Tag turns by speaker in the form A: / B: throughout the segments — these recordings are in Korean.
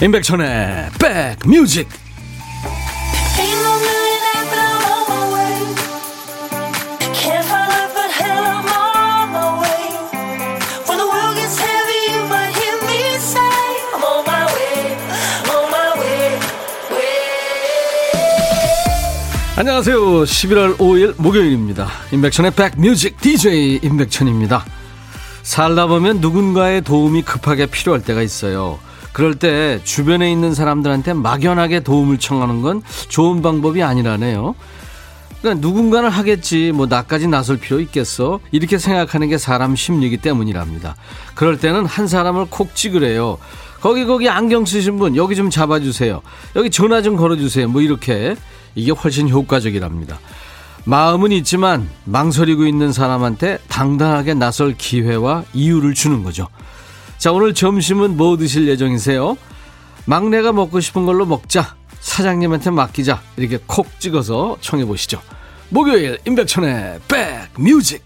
A: 임백천의 백뮤직. 안녕하세요. 11월 5일 목요일입니다. 임백천의 백뮤직 DJ 임백천입니다. 살다 보면 누군가의 도움이 급하게 필요할 때가 있어요 그럴 때 주변에 있는 사람들한테 막연하게 도움을 청하는 건 좋은 방법이 아니라네요. 그러니까 누군가는 하겠지 뭐 나까지 나설 필요 있겠어 이렇게 생각하는 게 사람 심리기 때문이랍니다. 그럴 때는 한 사람을 콕 찍으래요. 거기 거기 안경 쓰신 분 여기 좀 잡아주세요. 여기 전화 좀 걸어주세요. 뭐 이렇게 이게 훨씬 효과적이랍니다. 마음은 있지만 망설이고 있는 사람한테 당당하게 나설 기회와 이유를 주는 거죠. 자, 오늘 점심은 뭐 드실 예정이세요? 막내가 먹고 싶은 걸로 먹자. 사장님한테 맡기자. 이렇게 콕 찍어서 청해 보시죠. 목요일 임백천의 백 뮤직.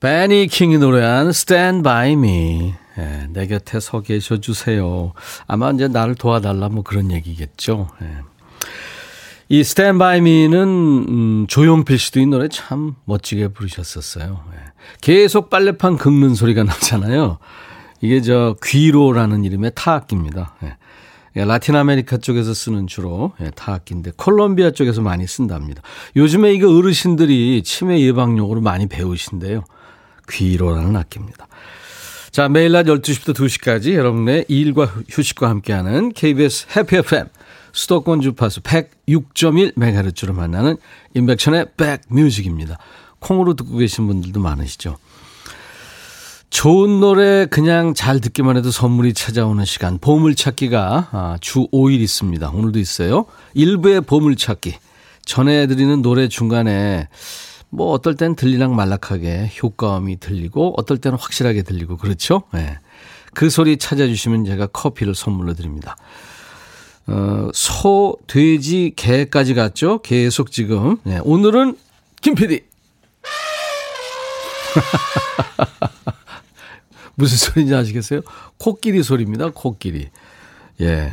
A: 베니 킹이 노래한 Stand By Me. 예, 내 곁에 서 계셔 주세요. 아마 이제 나를 도와달라 뭐 그런 얘기겠죠. 예. 이 Stand By Me는 음, 조용필 씨도 이 노래 참 멋지게 부르셨었어요. 예. 계속 빨래판 긁는 소리가 나잖아요. 이게 저 귀로라는 이름의 타악기입니다. 예. 예. 라틴 아메리카 쪽에서 쓰는 주로 예, 타악기인데 콜롬비아 쪽에서 많이 쓴답니다. 요즘에 이거 어르신들이 치매 예방용으로 많이 배우신데요. 귀로라는 악기입니다. 자, 매일 낮 12시부터 2시까지 여러분의 일과 휴식과 함께하는 KBS Happy FM 수도권 주파수 106.1MHz로 만나는 인백천의 백뮤직입니다. 콩으로 듣고 계신 분들도 많으시죠. 좋은 노래 그냥 잘 듣기만 해도 선물이 찾아오는 시간 보물찾기가 아, 주 5일 있습니다. 오늘도 있어요. 일부의 보물찾기 전해드리는 노래 중간에 뭐 어떨 땐 들리랑 말락하게 효과음이 들리고 어떨 때는 확실하게 들리고 그렇죠. 네. 그 소리 찾아주시면 제가 커피를 선물로 드립니다. 어, 소, 돼지, 개까지 갔죠. 계속 지금 네. 오늘은 김 PD 무슨 소리인지 아시겠어요? 코끼리 소리입니다. 코끼리. 예.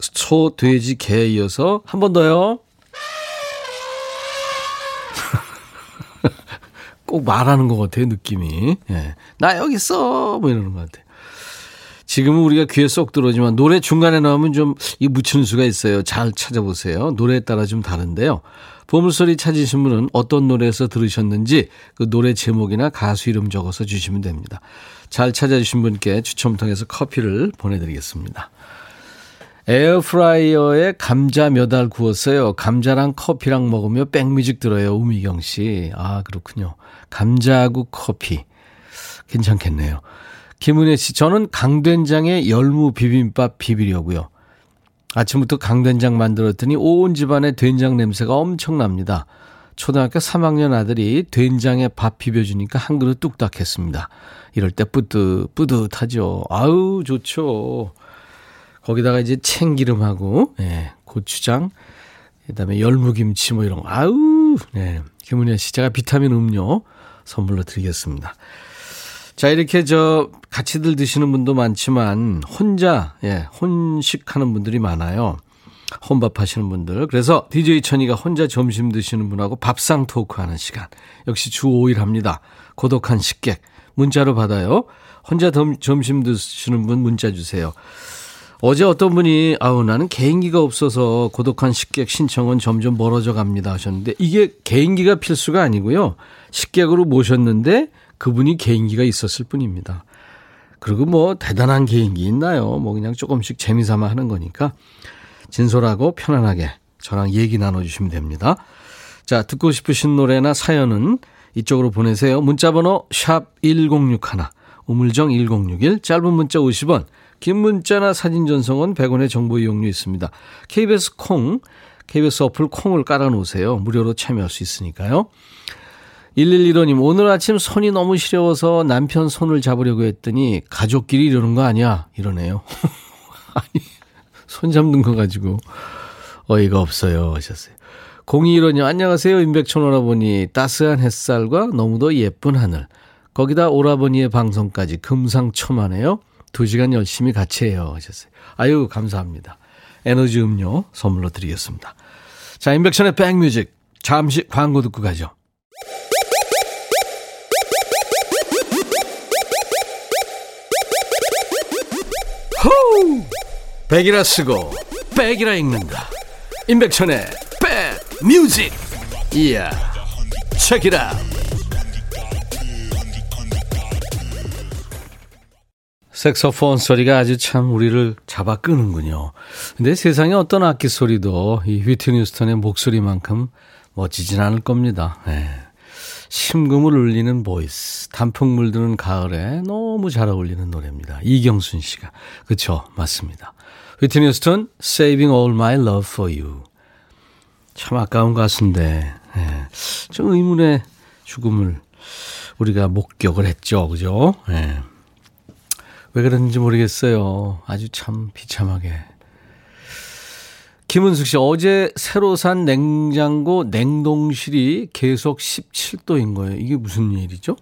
A: 소, 돼지, 개 이어서 한 번 더요. 꼭 말하는 것 같아요, 느낌이. 예. 나 여기 있어! 뭐 이러는 것 같아요. 지금은 우리가 귀에 쏙 들어오지만 노래 중간에 나오면 좀 이 묻히는 수가 있어요. 잘 찾아보세요. 노래에 따라 좀 다른데요. 보물소리 찾으신 분은 어떤 노래에서 들으셨는지 그 노래 제목이나 가수 이름 적어서 주시면 됩니다. 잘 찾아주신 분께 추첨 통해서 커피를 보내드리겠습니다. 에어프라이어에 감자 몇 알 구웠어요. 감자랑 커피랑 먹으며 백뮤직 들어요. 우미경 씨. 아, 그렇군요. 감자하고 커피. 괜찮겠네요. 김은혜 씨, 저는 강된장에 열무 비빔밥 비비려고요. 아침부터 강된장 만들었더니 온 집안에 된장 냄새가 엄청납니다. 초등학교 3학년 아들이 된장에 밥 비벼주니까 한 그릇 뚝딱 했습니다. 이럴 때 뿌듯, 뿌듯하죠. 아우, 좋죠. 거기다가 이제 참기름하고, 예, 고추장, 그 다음에 열무김치 뭐 이런 거. 아우, 네. 김은혜 씨, 제가 비타민 음료 선물로 드리겠습니다. 자, 이렇게 저 같이들 드시는 분도 많지만 혼자 예, 혼식하는 분들이 많아요. 혼밥 하시는 분들. 그래서 DJ 천이가 혼자 점심 드시는 분하고 밥상 토크 하는 시간. 역시 주 5일 합니다. 고독한 식객. 문자로 받아요. 혼자 점심 드시는 분 문자 주세요. 어제 어떤 분이 아우 나는 개인기가 없어서 고독한 식객 신청은 점점 멀어져 갑니다 하셨는데 이게 개인기가 필수가 아니고요. 식객으로 모셨는데 그분이 개인기가 있었을 뿐입니다. 그리고 뭐 대단한 개인기 있나요? 뭐 그냥 조금씩 재미삼아 하는 거니까 진솔하고 편안하게 저랑 얘기 나눠주시면 됩니다. 자, 듣고 싶으신 노래나 사연은 이쪽으로 보내세요. 문자번호 샵 1061, 우물정 1061, 짧은 문자 50원, 긴 문자나 사진 전송은 100원의 정보 이용료 있습니다. KBS 콩, KBS 어플 콩을 깔아놓으세요. 무료로 참여할 수 있으니까요. 1115님, 오늘 아침 손이 너무 시려워서 남편 손을 잡으려고 했더니 가족끼리 이러는 거 아니야? 이러네요. 아니, 손 잡는 거 가지고 어이가 없어요. 하셨어요. 0215님, 안녕하세요. 임백천 오라버니. 따스한 햇살과 너무도 예쁜 하늘. 거기다 오라버니의 방송까지 금상첨화네요. 두 시간 열심히 같이 해요. 하셨어요. 아유, 감사합니다. 에너지 음료 선물로 드리겠습니다. 자, 인백션의 백뮤직. 잠시 광고 듣고 가죠. 백이라 쓰고, 백이라 읽는다. 인백천의 백뮤직. 이야, 책이라. 색소폰 소리가 아주 참 우리를 잡아 끄는군요. 근데 세상에 어떤 악기 소리도 이 휘트니 휴스턴의 목소리만큼 멋지진 않을 겁니다. 네. 심금을 울리는 voice, 단풍 물드는 가을에 너무 잘 어울리는 노래입니다. 이경순 씨가. 그쵸, 맞습니다. 휘트니 휴스턴, Saving All My Love For You. 참 아까운 가수인데, 네. 좀 의문의 죽음을 우리가 목격을 했죠. 그죠? 네. 왜 그런지 모르겠어요. 아주 참 비참하게. 김은숙 씨, 어제 새로 산 냉장고 냉동실이 계속 17도인 거예요. 이게 무슨 일이죠?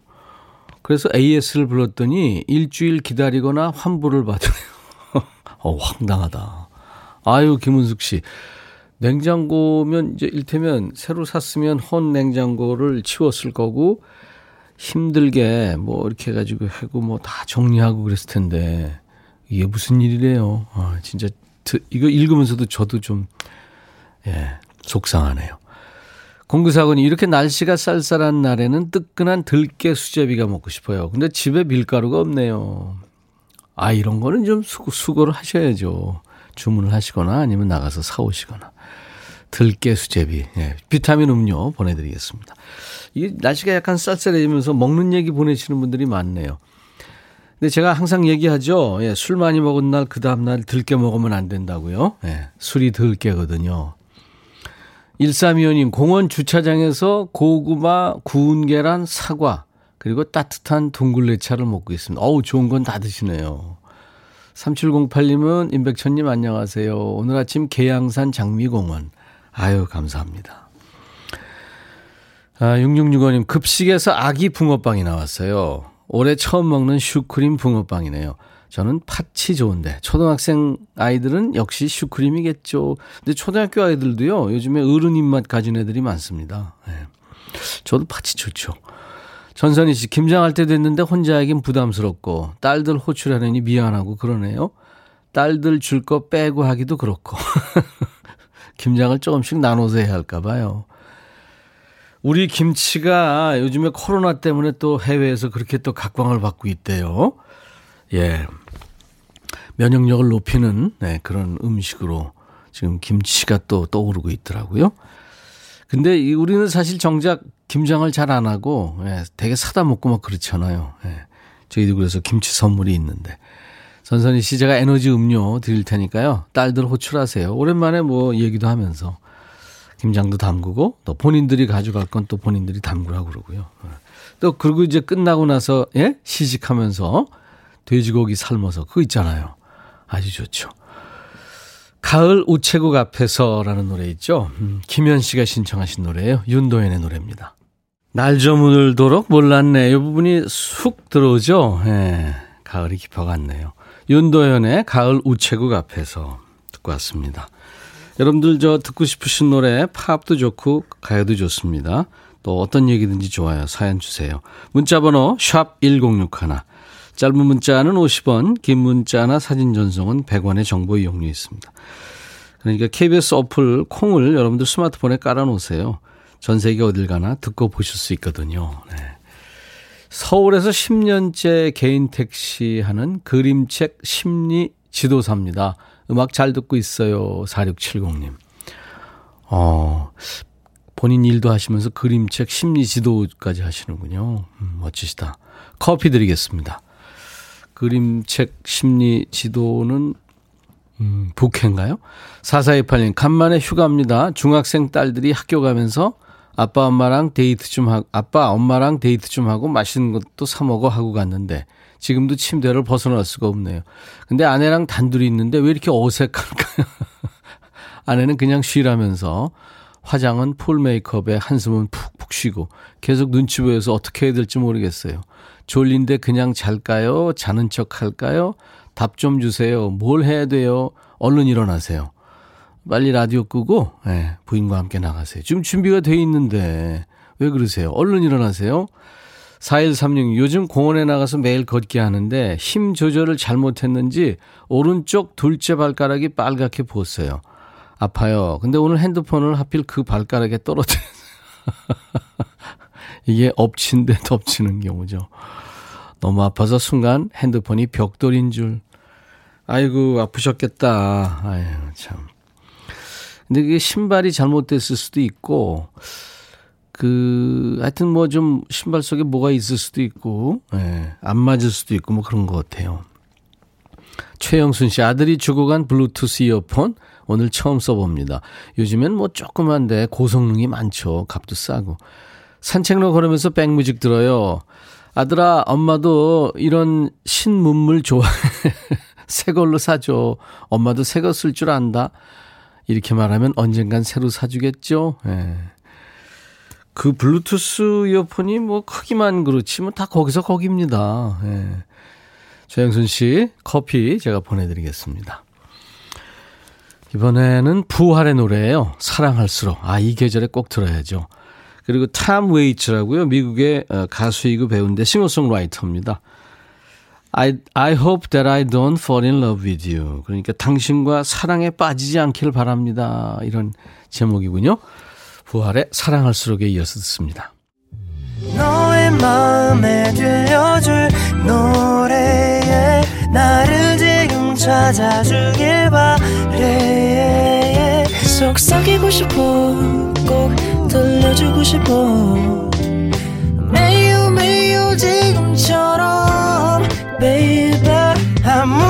A: 그래서 AS를 불렀더니 일주일 기다리거나 환불을 받으래요. 어, 황당하다. 아유, 김은숙 씨. 냉장고면 이제 일테면 새로 샀으면 헌 냉장고를 치웠을 거고 힘들게 뭐 이렇게 해가지고 하고 뭐 다 정리하고 그랬을 텐데 이게 무슨 일이래요. 아, 진짜 이거 읽으면서도 저도 좀 예, 속상하네요. 공구사군이 이렇게 날씨가 쌀쌀한 날에는 뜨끈한 들깨 수제비가 먹고 싶어요. 근데 집에 밀가루가 없네요. 아 이런 거는 좀 수고, 수고 를 하셔야죠. 주문을 하시거나 아니면 나가서 사오시거나. 들깨 수제비, 예, 비타민 음료 보내드리겠습니다. 이 날씨가 약간 쌀쌀해지면서 먹는 얘기 보내시는 분들이 많네요. 근데 제가 항상 얘기하죠. 예, 술 많이 먹은 날, 그 다음 날 들깨 먹으면 안 된다고요. 예, 술이 들깨거든요. 1325님, 공원 주차장에서 고구마, 구운 계란, 사과, 그리고 따뜻한 둥글레차를 먹고 있습니다. 어우, 좋은 건 다 드시네요. 3708님은 임백천님 안녕하세요. 오늘 아침 계양산 장미공원. 아유, 감사합니다. 아, 6665님, 급식에서 아기 붕어빵이 나왔어요. 올해 처음 먹는 슈크림 붕어빵이네요. 저는 팥이 좋은데, 초등학생 아이들은 역시 슈크림이겠죠. 근데 초등학교 아이들도요, 요즘에 어른 입맛 가진 애들이 많습니다. 네. 저도 팥이 좋죠. 전선희 씨, 김장할 때 됐는데 혼자 하긴 부담스럽고, 딸들 호출하려니 미안하고 그러네요. 딸들 줄 거 빼고 하기도 그렇고. 김장을 조금씩 나눠서 해야 할까 봐요. 우리 김치가 요즘에 코로나 때문에 또 해외에서 그렇게 또 각광을 받고 있대요. 예. 면역력을 높이는 네, 그런 음식으로 지금 김치가 또 떠오르고 있더라고요. 근데 우리는 사실 정작 김장을 잘 안 하고 예, 되게 사다 먹고 막 그렇잖아요. 예. 저희도 그래서 김치 선물이 있는데. 전선희 씨 제가 에너지 음료 드릴 테니까요. 딸들 호출하세요. 오랜만에 뭐 얘기도 하면서 김장도 담그고 또 본인들이 가져갈 건 또 본인들이 담그라고 그러고요. 또 그리고 이제 끝나고 나서 예 시식하면서 돼지고기 삶아서 그거 있잖아요. 아주 좋죠. 가을 우체국 앞에서라는 노래 있죠. 음, 김현 씨가 신청하신 노래예요. 윤도현의 노래입니다. 날 저물도록 몰랐네. 이 부분이 쑥 들어오죠. 예, 가을이 깊어갔네요. 윤도현의 가을 우체국 앞에서 듣고 왔습니다. 여러분들 저 듣고 싶으신 노래 팝도 좋고 가요도 좋습니다. 또 어떤 얘기든지 좋아요. 사연 주세요. 문자 번호 샵 1061. 짧은 문자는 50원, 긴 문자나 사진 전송은 100원의 정보 이용료 있습니다. 그러니까 KBS 어플 콩을 여러분들 스마트폰에 깔아 놓으세요. 전 세계 어딜 가나 듣고 보실 수 있거든요. 네. 서울에서 10년째 개인 택시 하는 그림책 심리 지도사입니다. 음악 잘 듣고 있어요. 4670님. 어, 본인 일도 하시면서 그림책 심리 지도까지 하시는군요. 음, 멋지시다. 커피 드리겠습니다. 그림책 심리 지도는 음, 북해인가요? 4428님, 간만에 휴가입니다. 중학생 딸들이 학교 가면서 아빠 엄마랑 데이트 좀 하고, 아빠 엄마랑 데이트 좀 하고 맛있는 것도 사 먹어 하고 갔는데, 지금도 침대를 벗어날 수가 없네요. 근데 아내랑 단둘이 있는데 왜 이렇게 어색할까요? 아내는 그냥 쉬라면서 화장은 full 메이크업에 한숨은 푹푹 쉬고 계속 눈치 보여서 어떻게 해야 될지 모르겠어요. 졸린데 그냥 잘까요? 자는 척 할까요? 답 좀 주세요. 뭘 해야 돼요? 얼른 일어나세요. 빨리 라디오 끄고 네, 부인과 함께 나가세요. 지금 준비가 돼 있는데 왜 그러세요? 얼른 일어나세요. 4136 요즘 공원에 나가서 매일 걷기 하는데 힘 조절을 잘못했는지 오른쪽 둘째 발가락이 빨갛게 부었어요. 아파요. 근데 오늘 핸드폰을 하필 그 발가락에 떨어뜨렸어요. 이게 엎친 데 덮치는 경우죠. 너무 아파서 순간 핸드폰이 벽돌인 줄. 아이고, 아프셨겠다. 아유, 참. 근데 그게 신발이 잘못됐을 수도 있고, 그, 하여튼 뭐 좀 신발 속에 뭐가 있을 수도 있고, 예, 안 맞을 수도 있고 뭐 그런 것 같아요. 최영순 씨 아들이 주고 간 블루투스 이어폰 오늘 처음 써봅니다. 요즘엔 뭐 조그만데 고성능이 많죠. 값도 싸고. 산책로 걸으면서 백뮤직 들어요. 아들아, 엄마도 이런 신문물 좋아해. 새 걸로 사줘. 엄마도 새 거 쓸 줄 안다. 이렇게 말하면 언젠간 새로 사주겠죠. 예. 그 블루투스 이어폰이 뭐 크기만 그렇지 뭐 다 거기서 거기입니다. 예. 조영순 씨 커피 제가 보내드리겠습니다. 이번에는 부활의 노래예요. 사랑할수록. 아, 이 계절에 꼭 들어야죠. 그리고 탐 웨이츠라고요. 미국의 어, 가수이고 배우인데 싱어송라이터입니다. I, I hope that I don't fall in love with you. 그러니까 당신과 사랑에 빠지지 않기를 바랍니다. 이런 제목이군요. 부활의 사랑할수록에 이어서 듣습니다. 너의 마음에 들려줄 노래에 나를 지금 찾아주길 바래 속삭이고 싶어 꼭 들려주고 싶어 매우 매우 지금처럼 baby 아무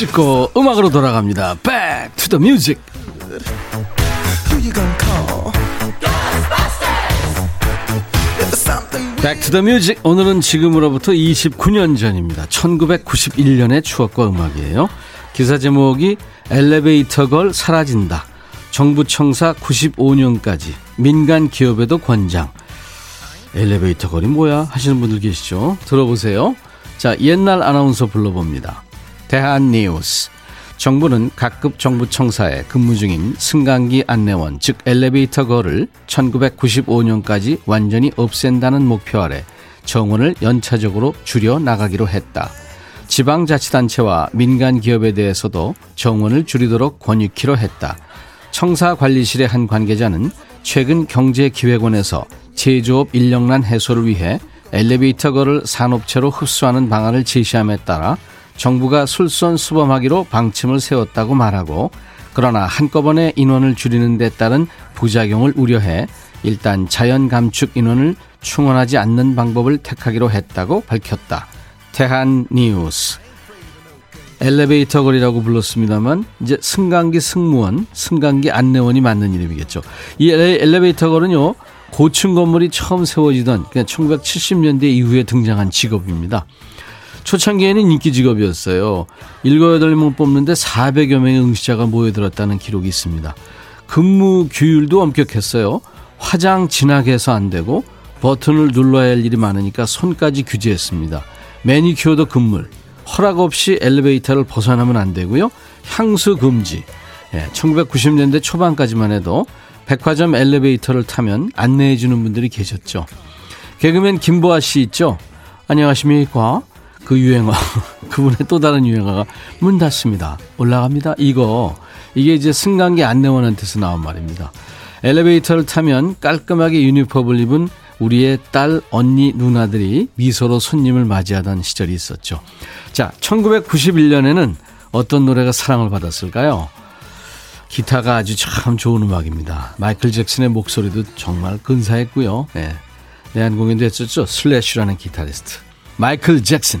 A: 찍고 음악으로 돌아갑니다. Back to the music. The music. 오늘은 지금으로부터 29년 전입니다. 1991년의 추억과 음악이에요. 기사 제목이 엘리베이터 걸 사라진다. 정부 청사 95년까지 민간 기업에도 권장. 엘리베이터 걸이 뭐야? 하시는 분들 계시죠? 들어보세요. 자, 옛날 아나운서 불러봅니다. 대한뉴스. 정부는 각급 정부청사에 근무 중인 승강기 안내원, 즉 엘리베이터 거를 1995년까지 완전히 없앤다는 목표 아래 정원을 연차적으로 줄여 나가기로 했다. 지방자치단체와 민간 기업에 대해서도 정원을 줄이도록 권유키로 했다. 청사 관리실의 한 관계자는 최근 경제기획원에서 제조업 인력난 해소를 위해 엘리베이터 거를 산업체로 흡수하는 방안을 제시함에 따라 정부가 술선수범하기로 방침을 세웠다고 말하고 그러나 한꺼번에 인원을 줄이는 데 따른 부작용을 우려해 일단 자연 감축 인원을 충원하지 않는 방법을 택하기로 했다고 밝혔다. 태한 뉴스. 엘리베이터 거리라고 불렀습니다만 이제 승강기 승무원, 승강기 안내원이 맞는 이름이겠죠. 이 엘리베이터 거는요 고층 건물이 처음 세워지던 그냥 1970년대 이후에 등장한 직업입니다. 초창기에는 인기 직업이었어요. 7, 8명 뽑는데 400여 명의 응시자가 모여들었다는 기록이 있습니다. 근무 규율도 엄격했어요. 화장 진하게 해서 안 되고 버튼을 눌러야 할 일이 많으니까 손까지 규제했습니다. 매니큐어도 금물, 허락 없이 엘리베이터를 벗어나면 안 되고요. 향수 금지. 예, 1990년대 초반까지만 해도 백화점 엘리베이터를 타면 안내해 주는 분들이 계셨죠. 개그맨 김보아 씨 있죠? 안녕하십니까? 그 유행어, 그분의 또 다른 유행어가 문 닫습니다. 올라갑니다. 이거, 이게 이제 승강기 안내원한테서 나온 말입니다. 엘리베이터를 타면 깔끔하게 유니폼을 입은 우리의 딸, 언니, 누나들이 미소로 손님을 맞이하던 시절이 있었죠. 자, 1991년에는 어떤 노래가 사랑을 받았을까요? 기타가 아주 참 좋은 음악입니다. 마이클 잭슨의 목소리도 정말 근사했고요. 네. 내한 공연도 했었죠. 슬래시라는 기타리스트. 마이클 잭슨.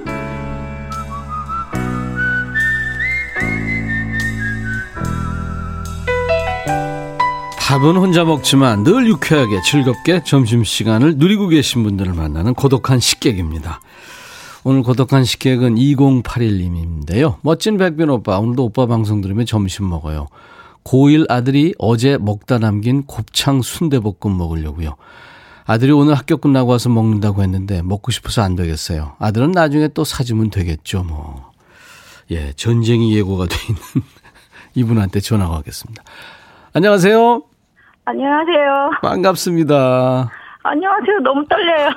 A: 밥은 혼자 먹지만 늘 유쾌하게 즐겁게 점심시간을 누리고 계신 분들을 만나는 고독한 식객입니다. 오늘 고독한 식객은 2081님인데요. 멋진 백빈 오빠, 오늘도 오빠 방송 들으면 점심 먹어요. 고1 아들이 어제 먹다 남긴 곱창 순대볶음 먹으려고요. 아들이 오늘 학교 끝나고 와서 먹는다고 했는데 먹고 싶어서 안 되겠어요. 아들은 나중에 또 사주면 되겠죠, 뭐. 예, 전쟁이 예고가 돼 있는 이분한테 전화가 오겠습니다. 안녕하세요.
B: 안녕하세요.
A: 반갑습니다.
B: 안녕하세요. 너무 떨려요.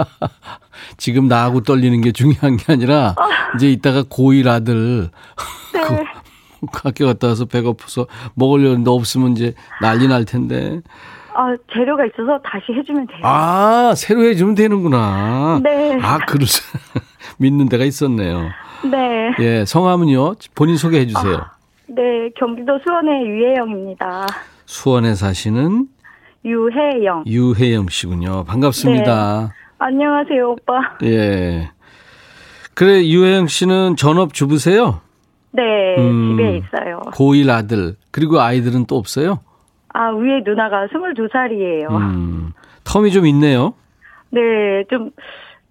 A: 지금 나하고 떨리는 게 중요한 게 아니라 아. 이제 이따가 고1 아들 네. 그 학교 갔다 와서 배고파서 먹으려는데 없으면 이제 난리 날 텐데.
B: 아, 재료가 있어서 다시 해주면 돼요.
A: 아, 새로 해주면 되는구나.
B: 네.
A: 아, 그러 믿는 데가 있었네요.
B: 네.
A: 예, 성함은요? 본인 소개해 주세요. 아,
B: 네, 경기도 수원의 유혜영입니다.
A: 수원에 사시는?
B: 유혜영.
A: 유혜영 씨군요. 반갑습니다.
B: 네. 안녕하세요, 오빠.
A: 예. 그래, 유혜영 씨는 전업 주부세요?
B: 네, 음, 집에 있어요.
A: 고1 아들. 그리고 아이들은 또 없어요?
B: 아, 위에 누나가 22살이에요. 음,
A: 텀이 좀 있네요?
B: 네, 좀,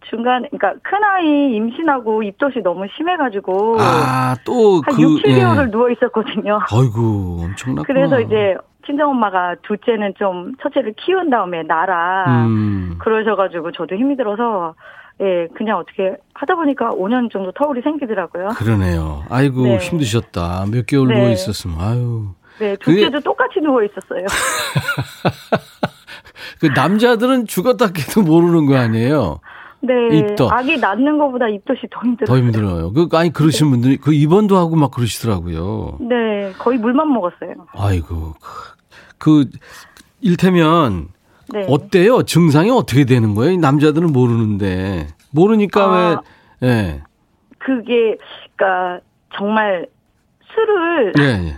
B: 중간에, 그러니까 큰아이 임신하고 입덧이 너무 심해가지고.
A: 아, 또
B: 한 그, 6, 7개월을 예. 누워있었거든요.
A: 아이고, 엄청났구나.
B: 그래서 이제 친정엄마가 둘째는 좀 첫째를 키운 다음에 나라. 음. 그러셔가지고 저도 힘이 들어서 예, 그냥 어떻게 하다 보니까 5년 정도 터울이 생기더라고요.
A: 그러네요. 아이고, 네. 힘드셨다. 몇 개월 네. 누워 있었으면, 아유.
B: 네, 둘째도 그게... 똑같이 누워 있었어요.
A: 그 남자들은 죽었다 깨도 모르는 거 아니에요?
B: 네. 입덧. 아기 낳는 것보다 입덧이 더 힘들어요.
A: 더 힘들어요. 그, 아니, 그러신 네. 분들이 그 입원도 하고 막 그러시더라고요.
B: 네, 거의 물만 먹었어요.
A: 아이고. 그, 일테면 네. 어때요? 증상이 어떻게 되는 거예요? 남자들은 모르는데. 모르니까 아, 왜, 예.
B: 그게, 그니까, 정말 술을. 예, 예.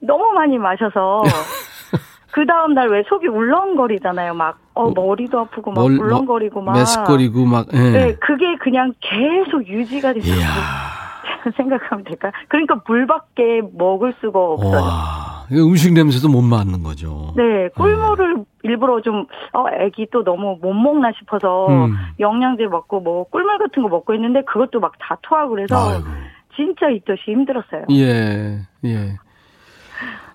B: 너무 많이 마셔서. 그 다음 날 왜 속이 울렁거리잖아요. 막, 어, 뭐, 머리도 아프고, 막, 뭘, 뭐 울렁거리고, 막.
A: 메스거리고, 막, 예.
B: 네, 그게 그냥 계속 유지가 돼서. 생각하면 될까요? 그러니까 물밖에 먹을 수가 없어요. 와,
A: 음식 냄새도 못 맡는 거죠.
B: 네, 꿀물을 네. 일부러 좀, 어, 애기 또 너무 못 먹나 싶어서 음. 영양제 먹고 뭐 꿀물 같은 거 먹고 있는데 그것도 막 다 토하고 그래서 아이고. 진짜 입덧이 힘들었어요.
A: 예, 예.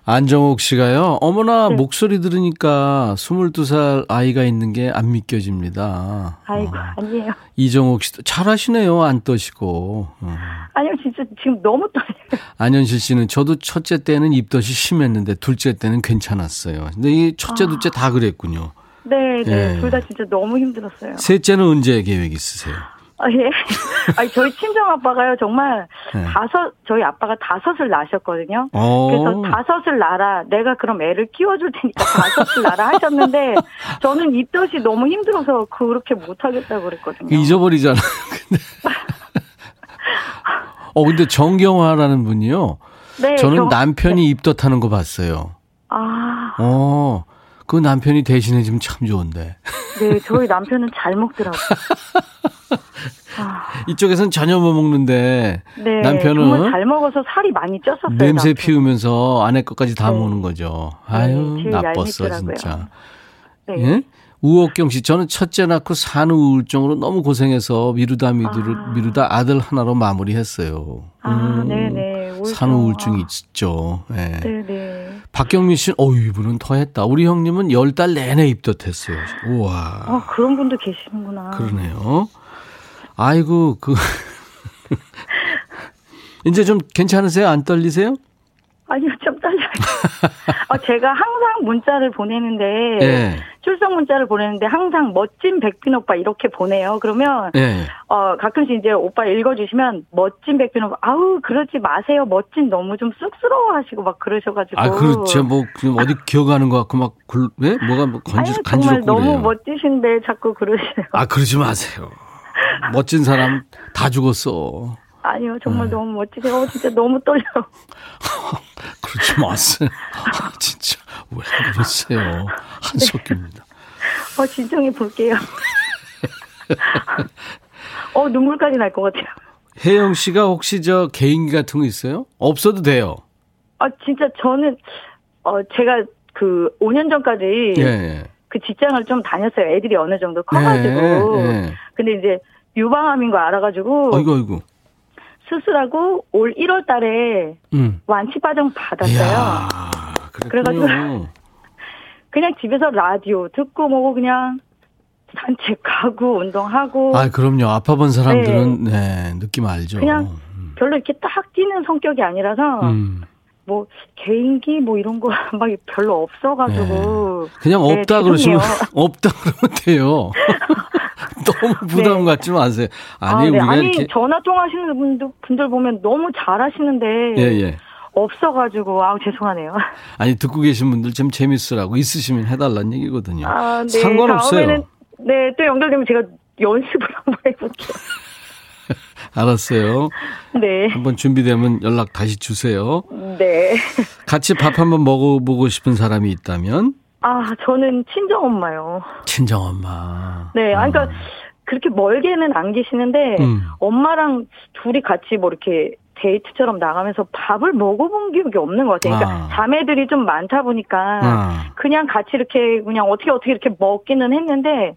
A: 안정옥 씨가요. 어머나 네. 목소리 들으니까 22살 아이가 있는 게 안 믿겨집니다.
B: 아이고 어. 아니에요.
A: 이정옥 씨도 잘하시네요. 안 떠시고. 어.
B: 아니요 진짜 지금 너무 떨려요.
A: 안현실 씨는 저도 첫째 때는 입덧이 심했는데 둘째 때는 괜찮았어요. 근데 이 첫째 아. 둘째 다 그랬군요.
B: 네, 네. 예. 둘다 진짜 너무 힘들었어요.
A: 셋째는 언제 계획 있으세요?
B: 아, 예. 아니, 저희 친정 아빠가요, 정말, 네. 다섯, 저희 아빠가 다섯을 낳으셨거든요. 오. 어. 그래서 다섯을 낳아라. 내가 그럼 애를 키워줄 테니까 다섯을 낳아라 하셨는데, 저는 입덧이 너무 힘들어서 그렇게 못하겠다고 그랬거든요.
A: 잊어버리잖아. 근데. 어, 근데 정경화라는 분이요. 네. 저는 경... 남편이 네. 입덧하는 거 봤어요.
B: 아.
A: 어. 그 남편이 대신해 주면 참 좋은데.
B: 네, 저희 남편은 잘 먹더라고요.
A: 아. 이쪽에선 전혀 못 먹는데 네, 남편은
B: 잘 먹어서 살이 많이 쪘었어요.
A: 냄새 남편은. 피우면서 아내 것까지 다 네. 먹는 거죠. 네, 아유 네, 나빴어 진짜. 네. 예? 우옥경 씨, 저는 첫째 낳고 산후 우울증으로 너무 고생해서 미루다 미루다, 아. 미루다 아들 하나로 마무리했어요.
B: 아, 음. 네 네.
A: 산후우울증이 있죠.
B: 네. 네네.
A: 박경민 씨는, 어 이분은 더 했다. 우리 형님은 열 달 내내 입덧했어요. 우와.
B: 아, 그런 분도 계시는구나.
A: 그러네요. 아이고, 그. 이제 좀 괜찮으세요? 안 떨리세요?
B: 아니요, 좀 떨려요. 어, 제가 항상 문자를 보내는데, 네. 출석 문자를 보내는데 항상 멋진 백빈 오빠 이렇게 보내요. 그러면, 네. 어, 가끔씩 이제 오빠 읽어주시면 멋진 백빈 오빠, 아우, 그러지 마세요. 멋진 너무 좀 쑥스러워 하시고 막 그러셔가지고.
A: 아, 그렇죠. 뭐, 어디 기억하는 것 같고 막, 굴, 왜? 뭐가 뭐 아니,
B: 정말 너무 멋지신데 자꾸 그러시네요.
A: 아, 그러지 마세요. 멋진 사람 다 죽었어.
B: 아니요, 정말 네. 너무 멋지세요. 어, 진짜 너무 떨려.
A: 그러지 마세요. 아, 진짜 왜 그러세요? 한석기입니다.
B: 어, 진정해 볼게요. 어, 눈물까지 날 것 같아요.
A: 혜영 씨가 혹시 저 개인기 같은 거 있어요? 없어도 돼요.
B: 아, 진짜 저는, 어, 제가 그 5년 전까지 예, 예. 그 직장을 좀 다녔어요. 애들이 어느 정도 커가지고. 예, 예. 근데 이제 유방암인 거 알아가지고.
A: 아이고, 아이고.
B: 수술하고 올 1월 달에 음. 완치 과정 받았어요. 그래가지고 그냥 집에서 라디오 듣고 뭐고 그냥 산책하고 운동하고.
A: 아, 그럼요. 아파본 사람들은 네, 네 느낌 알죠.
B: 그냥 음. 별로 이렇게 딱 뛰는 성격이 아니라서 음. 뭐 개인기 뭐 이런 거 막 별로 없어가지고
A: 네. 그냥 네, 없다 네, 그러시면 없다 그러면 돼요. 너무 부담 네. 갖지 마세요. 아니 아, 네. 우리가
B: 아니
A: 이렇게
B: 전화 통화하시는 분들 분들 보면 너무 잘하시는데 예, 예. 없어가지고 아우 죄송하네요.
A: 아니 듣고 계신 분들 좀 재밌으라고 있으시면 해달라는 얘기거든요. 아, 네. 상관없어요.
B: 네, 또 연결되면 제가 연습을 한번 해볼게요.
A: 알았어요.
B: 네.
A: 한번 준비되면 연락 다시 주세요.
B: 네.
A: 같이 밥 한번 먹어보고 싶은 사람이 있다면?
B: 아, 저는 친정엄마요.
A: 친정엄마.
B: 네, 아, 그러니까 음. 그렇게 멀게는 안 계시는데, 음. 엄마랑 둘이 같이 뭐 이렇게 데이트처럼 나가면서 밥을 먹어본 기억이 없는 것 같아요. 그러니까 아. 자매들이 좀 많다 보니까, 아. 그냥 같이 이렇게 그냥 어떻게 어떻게 이렇게 먹기는 했는데,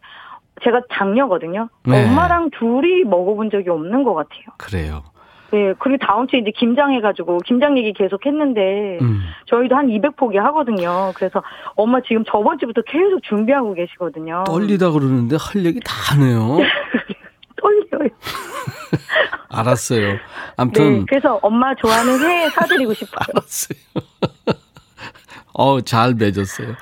B: 제가 장녀거든요. 네. 엄마랑 둘이 먹어본 적이 없는 것 같아요.
A: 그래요.
B: 네, 그리고 다음 주에 이제 김장 해가지고 김장 얘기 계속 했는데 음. 저희도 한 200포기 하거든요. 그래서 엄마 지금 저번 주부터 계속 준비하고 계시거든요.
A: 떨리다 그러는데 할 얘기 다 하네요.
B: 떨려요.
A: 알았어요. 아무튼
B: 네, 그래서 엄마 좋아하는 회 사드리고 싶어요.
A: 알았어요. 어, 잘 맺었어요.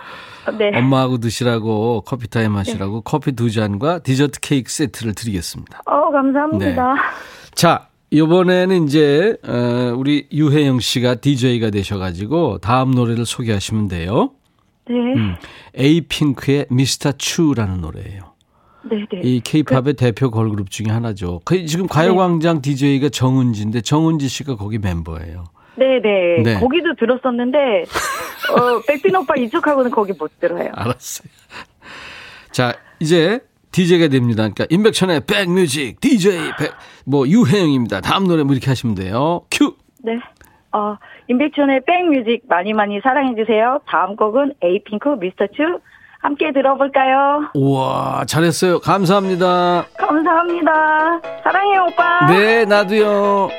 A: 네. 엄마하고 드시라고 커피 타임 하시라고 네. 커피 두 잔과 디저트 케이크 세트를 드리겠습니다.
B: 어, 감사합니다. 네.
A: 자, 이번에는 이제 어, 우리 유혜영 씨가 DJ가 되셔 가지고 다음 노래를 소개하시면 돼요.
B: 네. 음,
A: 에이핑크의 미스터 추라는 노래예요.
B: 네네. 네.
A: 이 케이팝의 그, 대표 걸그룹 중에 하나죠. 그 지금 가요광장 네. DJ가 정은지인데 정은지 씨가 거기 멤버예요.
B: 네네. 네. 거기도 들었었는데 어, 백빈 오빠 이쪽하고는 거기 못 들어요.
A: 알았어요. 자, 이제 DJ가 됩니다. 그러니까 인백천의 백뮤직 DJ 백, 뭐 유혜영입니다. 다음 노래 뭐 이렇게 하시면 돼요. 큐.
B: 네. 어, 인백천의 백뮤직 많이 많이 사랑해 주세요. 다음 곡은 에이핑크 미스터 츄 함께 들어볼까요?
A: 우와, 잘했어요. 감사합니다.
B: 감사합니다. 사랑해요, 오빠.
A: 네, 나도요.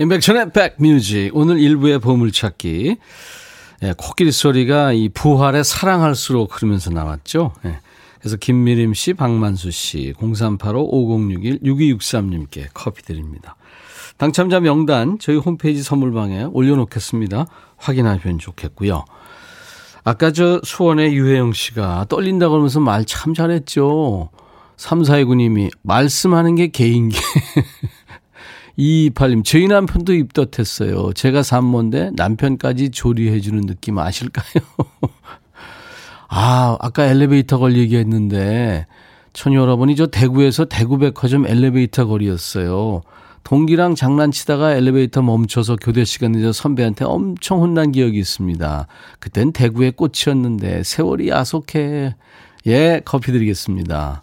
A: 임백천의 백뮤직 오늘 일부의 보물찾기 예, 코끼리 소리가 이 부활의 사랑할수록 흐르면서 나왔죠. 예, 그래서 김미림 씨, 박만수 씨, 0385-5061-6263님께 커피 드립니다. 당첨자 명단 저희 홈페이지 선물방에 올려놓겠습니다. 확인하시면 좋겠고요. 아까 저 수원의 유혜영 씨가 떨린다고 하면서 말 참 잘했죠. 3429님이 말씀하는 게 개인기. 228님, 저희 남편도 입덧했어요. 제가 산모인데 남편까지 조리해주는 느낌 아실까요? 아, 아까 엘리베이터 걸 얘기했는데, 천 여러분이 저 대구에서 대구백화점 엘리베이터 거리였어요. 동기랑 장난치다가 엘리베이터 멈춰서 교대 시간 늦어 선배한테 엄청 혼난 기억이 있습니다. 그땐 대구의 꽃이었는데 세월이 야속해. 예, 커피 드리겠습니다.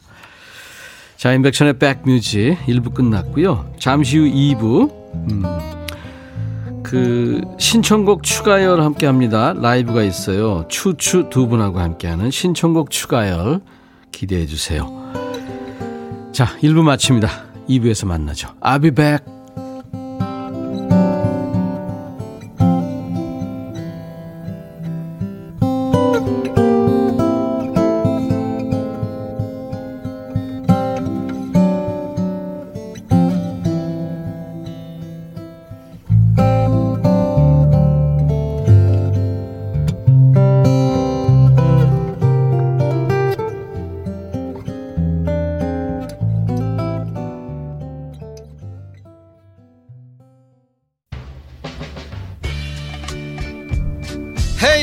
A: 자, 인백션의 백뮤직 1부 끝났고요. 잠시 후 2부 음, 그 신청곡 추가열 함께 합니다. 라이브가 있어요. 추추 두 분하고 함께하는 신청곡 추가열 기대해 주세요. 자, 1부 마칩니다. 2부에서 만나죠. I'll be back.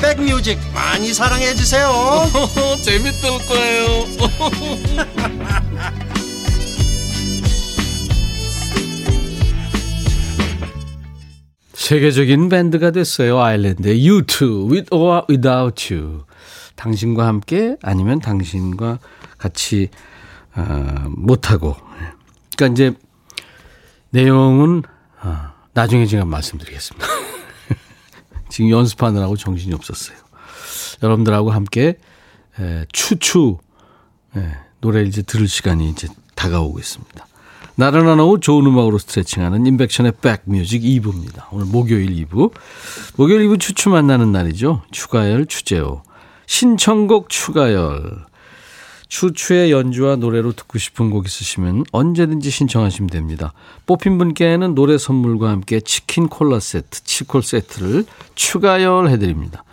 C: 백뮤직 많이 사랑해 주세요.
A: 재밌을 거예요. 세계적인 밴드가 됐어요. 아일랜드의 U2, With or Without You. 당신과 함께 아니면 당신과 같이 어, 못하고. 그러니까 이제 내용은 어, 나중에 제가 말씀드리겠습니다. 지금 연습하느라고 정신이 없었어요. 여러분들하고 함께 에, 추추 에, 노래 이제 들을 시간이 이제 다가오고 있습니다. 나른한 오후 좋은 음악으로 스트레칭하는 인백션의 백뮤직 2부입니다. 오늘 목요일 2부. 목요일 2부 추추 만나는 날이죠. 추가열 추재호. 신청곡 추가열. 추추의 연주와 노래로 듣고 싶은 곡 있으시면 언제든지 신청하시면 됩니다. 뽑힌 분께는 노래 선물과 함께 치킨 콜라 세트, 치콜 세트를 추가열 해드립니다.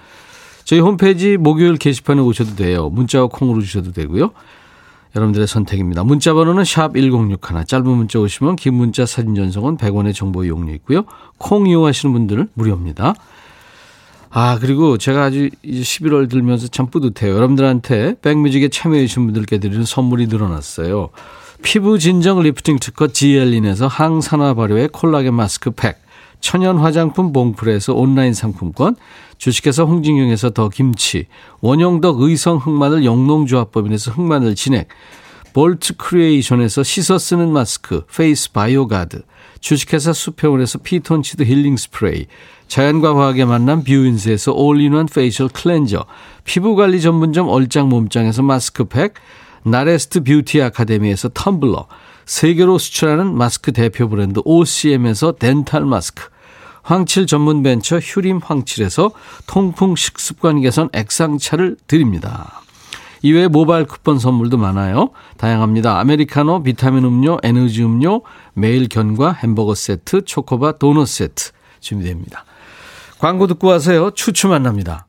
A: 저희 홈페이지 목요일 게시판에 오셔도 돼요. 문자와 콩으로 주셔도 되고요. 여러분들의 선택입니다. 문자 번호는 샵 1061, 짧은 문자 오시면 긴 문자 사진 전송은 100원의 정보 이용료 있고요. 콩 이용하시는 분들은 무료입니다. 아, 그리고 제가 아주 이제 11월 들면서 참 뿌듯해요. 여러분들한테 백뮤직에 참여해주신 분들께 드리는 선물이 늘어났어요. 피부 진정 리프팅 특허 지엘린에서 항산화 발효의 콜라겐 마스크 팩, 천연 화장품 봉프에서 온라인 상품권, 주식회사 홍진경에서 더 김치, 원형덕 의성 흑마늘 영농조합법인에서 흑마늘 진액, 볼트 크리에이션에서 씻어 쓰는 마스크, 페이스 바이오 가드, 주식회사 수평원에서 피톤치드 힐링 스프레이, 자연과 과학의 만남 뷰인스에서 all-in-one facial cleanser, 피부관리 전문점 얼짱 몸짱에서 마스크팩, 나레스트 뷰티 아카데미에서 텀블러, 세계로 수출하는 마스크 대표 브랜드 OCM에서 dental 마스크, 황칠 전문 벤처 휴림 황칠에서 통풍 식습관 개선 액상차를 드립니다. 이외에 모바일 쿠폰 선물도 많아요. 다양합니다. 아메리카노, 비타민 음료, 에너지 음료, 매일 견과 햄버거 세트, 초코바 도넛 세트 준비됩니다. 광고 듣고 와서요. 추추 만납니다.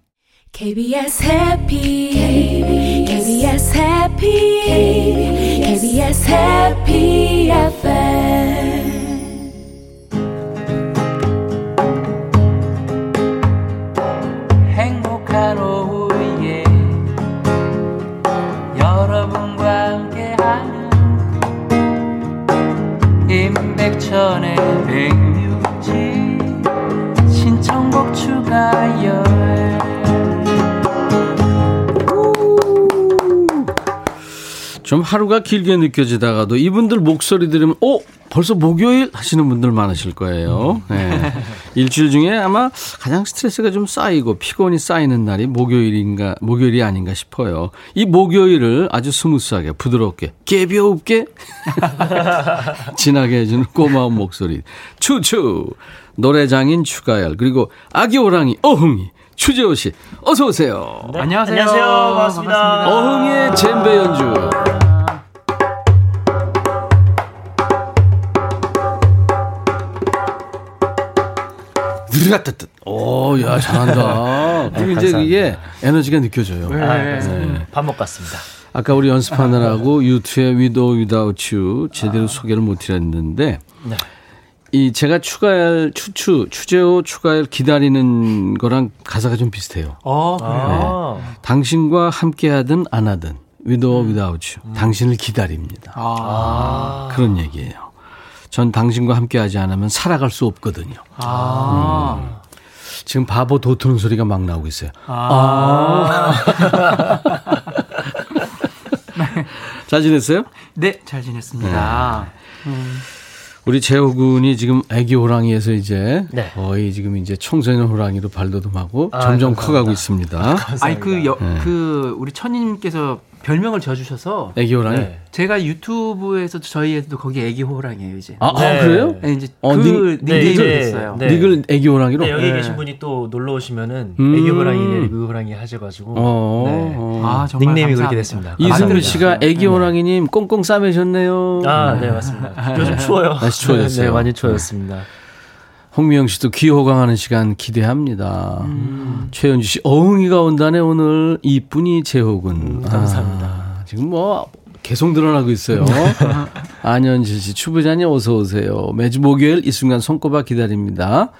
A: KBS 해피 KBS 해피 KBS 해피 FM 행복한 오후에 여러분과 함께하는 임백천의 신 추가열 좀 하루가 길게 느껴지다가도 이분들 목소리 들으면 오 벌써 목요일 하시는 분들 많으실 거예요. 네. 일주일 중에 아마 가장 스트레스가 좀 쌓이고 피곤이 쌓이는 날이 목요일인가, 목요일이 아닌가 싶어요. 이 목요일을 아주 스무스하게, 부드럽게, 개비없게 지나게 해주는 고마운 목소리. 추추! 노래장인 추가열, 그리고 아기 호랑이 어흥이. 추재호 씨, 어서 오세요.
D: 네. 안녕하세요. 안녕하세요. 반갑습니다.
A: 어흥이의 젬베 연주. 느라뜨뜻. 오, 야, 잘한다. 그리고 이제 이게 에너지가 느껴져요. 네.
D: 아, 네. 밥먹 갔습니다.
A: 아까 우리 연습하느라고 유튜의 Without You 제대로 아. 소개를 못 드렸는데, 네. 이 제가 추가할 추추, 추제호 추가할 기다리는 거랑 가사가 좀 비슷해요. 어, 네. 당신과 함께 하든 안 하든, With or Without You. 음. 당신을 기다립니다. 아. 그런 얘기예요. 전 당신과 함께 하지 않으면 살아갈 수 없거든요. 아. 음. 지금 바보 도트는 소리가 막 나오고 있어요. 아. 아. 잘 지냈어요?
D: 네, 잘 지냈습니다. 네. 음.
A: 우리 재호 군이 지금 애기 호랑이에서 이제 네. 거의 지금 이제 청소년 호랑이로 발돋움하고 아, 점점 감사합니다. 커가고 있습니다.
D: 아니 그, 여, 네. 그 우리 천님께서 별명을 지어주셔서
A: 애기 호랑이. 네.
D: 제가 유튜브에서 저희에도 거기 애기 호랑이에요 이제.
A: 아, 아 네. 아 그래요?
D: 네, 이제 어, 그 닉, 네임을 네, 됐어요.
A: 네. 닉을 애기 호랑이로.
E: 네, 여기 네. 계신 분이 또 놀러 오시면은 음. 애기 호랑이, 애기 호랑이 하셔가지고. 어, 네. 어. 아 정말 닉네임이 감사합니다. 그렇게 됐습니다.
A: 이승민 씨가 애기 호랑이님 꽁꽁 싸매셨네요.
E: 아, 네 맞습니다. 요즘 추워요.
A: 날씨 추워졌어요.
E: 네, 많이 추워졌습니다.
A: 홍미영 씨도 귀호강하는 시간 기대합니다. 음. 최현주 씨, 어흥이가 온다네, 오늘. 이쁜이 제호군. 음,
E: 감사합니다. 아,
A: 지금 뭐, 계속 늘어나고 있어요. 안현지 씨, 추부자님 어서오세요. 매주 목요일 이 순간 손꼽아 기다립니다.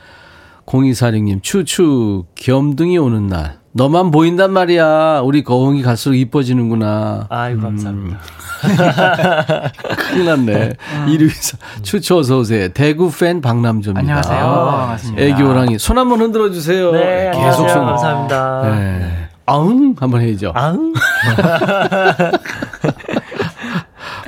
A: 0246님, 추추, 겸등이 오는 날. 너만 보인단 말이야. 우리 거흥이 갈수록 이뻐지는구나.
E: 아이고, 감사합니다. 음.
A: 큰일 났네. 이루이서 추추 어서 오세요. 대구 팬 박남조입니다.
D: 안녕하세요. 반갑습니다.
A: 애기 호랑이. 손 한번 흔들어 주세요.
E: 네, 계속 손. 감사합니다. 네.
A: 아웅 한번 해야죠.
E: 아웅.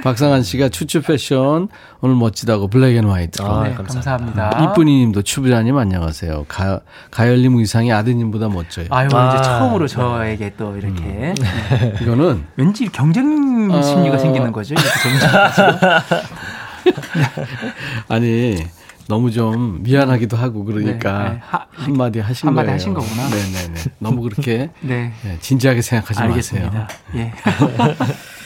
A: 박상한 씨가 추추 패션 오늘 멋지다고 black and white.
D: 아, 네, 감사합니다.
A: 이쁜이 님도 추부자님 안녕하세요. 가, 가열님 의상이 아드님보다 멋져요.
D: 아유 아, 이제 처음으로 저에게 또 이렇게 음.
A: 네. 이거는
D: 왠지 경쟁 심리가 어... 생기는 거죠.
A: 아니 너무 좀 미안하기도 하고 그러니까 네, 네. 하, 한마디 하신
D: 한마디
A: 거예요.
D: 하신 거구나.
A: 네네네. 너무 그렇게 네. 네, 진지하게 생각하지
D: 알겠습니다.
A: 마세요.
D: 예.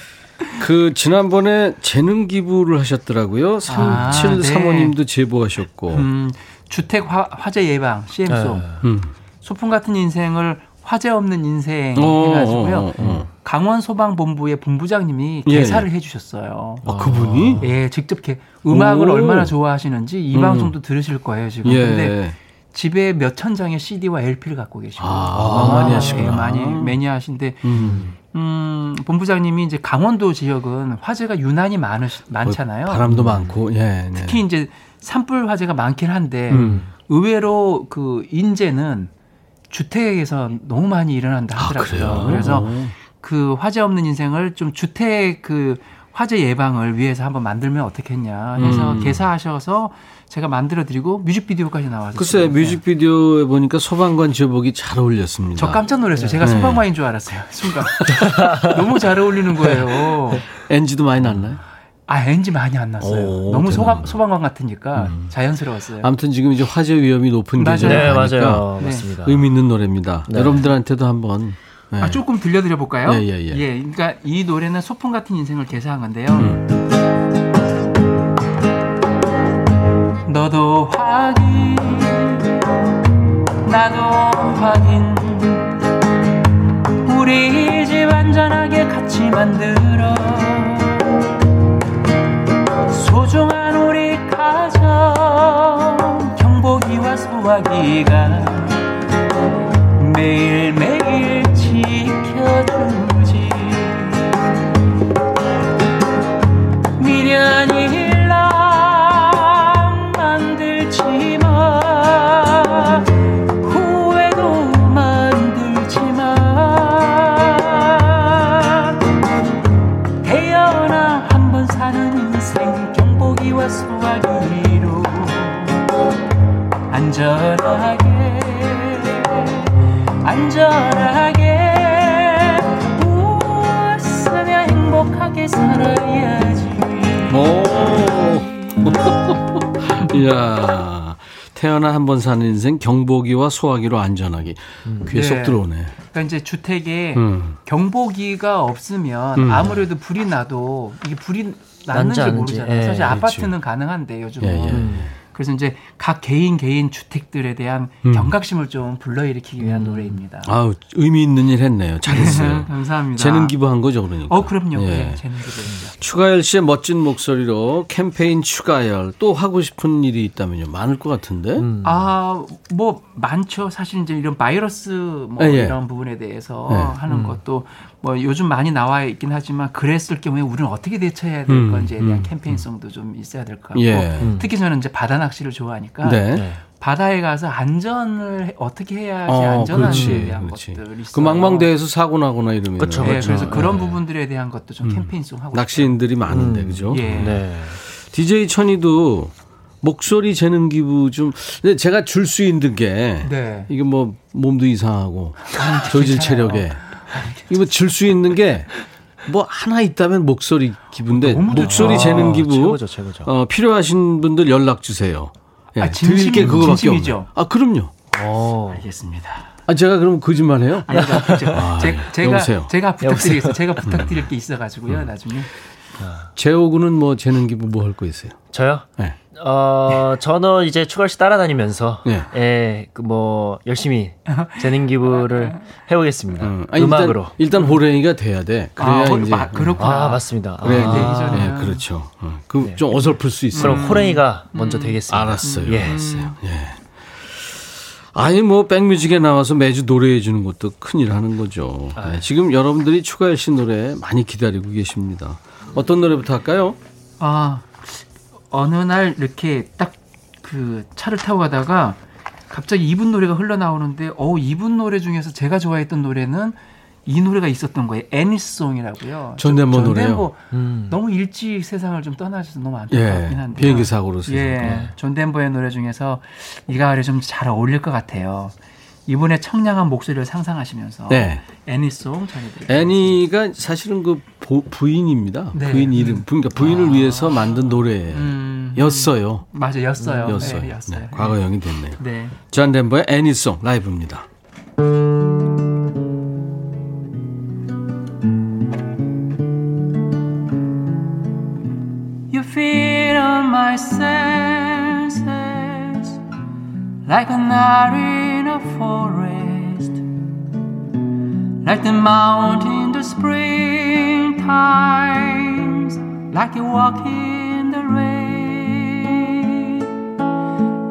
A: 그 지난번에 재능 기부를 하셨더라고요. 3735님도 아, 네. 제보하셨고. 음,
D: 주택 화, 화재 예방 CM소. 네. 음. 소풍 같은 인생을 화재 없는 인생 어, 해가지고요. 어, 어, 어. 강원 소방본부의 본부장님이 예, 개사를 예. 해주셨어요.
A: 아, 그분이?
D: 예, 직접 이렇게 음악을 오. 얼마나 좋아하시는지 이 음. 방송도 들으실 거예요 지금. 예. 근데 집에 몇 천 장의 CD와 LP를 갖고 계시고
A: 아, 아, 많이 하시구나.
D: 예, 많이 매니아신데 음. 음, 본부장님이 이제 강원도 지역은 화재가 유난히 많으, 많잖아요.
A: 바람도 음. 많고, 예. 네.
D: 특히 이제 산불 화재가 많긴 한데 음. 의외로 그 인재는 주택에서 너무 많이 일어난다 아, 하더라고요. 아, 그래서 그 화재 없는 인생을 좀 주택 그 화재 예방을 위해서 한번 만들면 어떻겠냐 해서 음. 개사하셔서 제가 만들어드리고 뮤직비디오까지 나와서
A: 글쎄 뮤직비디오에 보니까 소방관 지어보기 잘 어울렸습니다.
D: 저 깜짝 놀랐어요. 제가 네. 소방관인 줄 알았어요. 순간 너무 잘 어울리는 거예요.
A: NG도 많이 났나요?
D: 아, NG 많이 안 났어요. 오, 너무 소방, 소방관 같으니까 음. 자연스러웠어요.
A: 아무튼 지금 이제 화재 위험이 높은 계절이
E: 네, 맞아요. 네. 맞습니다.
A: 의미 있는 노래입니다. 네. 여러분들한테도 한번
D: 네. 아, 조금 들려드려 볼까요?
A: 예, 예, 예.
D: 예, 그러니까 이 노래는 소풍 같은 인생을 개사한 건데요. 음. 너도 확인 나도 확인. 우리 집 안전하게 같이 만들어. 소중한 우리 가정 경복이와 소화기가
A: 태어나 한 번 사는 인생 경보기와 소화기로 안전하게 음. 귀에 네. 쏙 들어오네.
D: 그러니까 이제 주택에 음. 경보기가 없으면 음. 아무래도 불이 나도 이게 불이 났는지 모르잖아요. 예, 사실 그렇죠. 아파트는 가능한데 요즘은. 예, 예. 음. 그래서 이제 각 개인 개인 주택들에 대한 음. 경각심을 좀 불러일으키기 위한 음. 노래입니다.
A: 아 의미 있는 일 했네요. 잘했어요.
D: 감사합니다.
A: 재능 기부한 거죠, 그러니까.
D: 어, 그럼요. 예. 네, 재능 기부입니다.
A: 추가열 씨의 멋진 목소리로 캠페인 추가열 또 하고 싶은 일이 있다면요. 많을 것 같은데. 음.
D: 아, 뭐 많죠. 사실 이제 이런 바이러스 뭐 예, 예. 이런 부분에 대해서 예. 하는 음. 것도 뭐 요즘 많이 나와 있긴 하지만 그랬을 경우에 우리는 어떻게 대처해야 될 음, 건지에 대한 음, 캠페인성도 좀 있어야 될 것 같고 예. 특히 저는 이제 바다 낚시를 좋아하니까 네. 네. 바다에 가서 안전을 어떻게 해야지 어, 안전한지에 대한 그렇지. 것들이 있어요.
A: 그 망망대해서 사고 나거나 이러면
D: 그렇죠, 네, 그렇죠. 그래서 그런 네. 부분들에 대한 것도 좀 음. 캠페인성 하고
A: 낚시인들이 많은데 음. 그죠? 예. 네. DJ 천이도 목소리 재능 기부 좀 제가 줄 수 있는 게 네. 이게 뭐 몸도 이상하고 저질 체력에 이거 줄수 있는 게 뭐 하나 있다면 목소리 기부인데 목소리 재능 기부 최고죠, 최고죠. 어, 필요하신 분들 연락 주세요.
D: 예, 아, 드릴 게 그거밖에 없죠.
A: 아 그럼요.
D: 오. 알겠습니다.
A: 아 제가 그럼 거짓말해요?
D: 아니, 아, 제, 가 여보세요. 제가 부탁드리겠습니다. 제가 부탁드릴 게 있어가지고요. 음. 나중에.
A: 재호군은 뭐 재능 기부 뭐 할 거 있어요?
E: 저요? 네. 어, 저는 이제 추가 씨 따라다니면서 네. 예, 그 뭐 열심히 재능 기부를 해 보겠습니다. 음. 아니, 악으로
A: 일단, 일단 호랭이가 돼야 돼. 그래야 아, 이제
D: 아, 그렇구나.
E: 아, 맞습니다.
A: 그래, 아, 네, 네, 그렇죠. 어, 그좀 네. 어설플 수 있어요.
E: 그럼 호랭이가 음. 먼저 되겠습니다.
A: 알았어요. 예. 알았어요. 예. 아니 뭐 백뮤직에 나와서 매주 노래해 주는 것도 큰일 하는 거죠. 아, 네. 지금 여러분들이 추가열 씨 노래 많이 기다리고 계십니다. 어떤 노래부터 할까요?
D: 아 어느 날 이렇게 딱 그 차를 타고 가다가 갑자기 이분 노래가 흘러나오는데 어 이분 노래 중에서 제가 좋아했던 노래는 이 노래가 있었던 거예요. Annie's Song이라고요.
A: 존 덴버 노래요.
D: 음. 너무 일찍 세상을 좀 떠나셔서 너무 안타깝긴 예, 한데.
A: 비행기 사고로
D: 예. 존 덴버의 노래 중에서 이 가을에 좀 잘 어울릴 것 같아요. 이분의 청량한 목소리를 상상하시면서 네. Annie's Song 전해드릴게요.
A: 애니가 사실은 그 부 인입니다. 네. 부인 이름, 그러니까 부인을 아. 위해서 만든 노래였어요.
D: 음. 맞아, 였어요.
A: 였어요. 네, 였어요. 네. 과거형이 됐네요. 네. 존 덴버의 Annie's Song 라이브입니다.
D: Like a night a forest, like the mountain in the spring times, like you walk in the rain,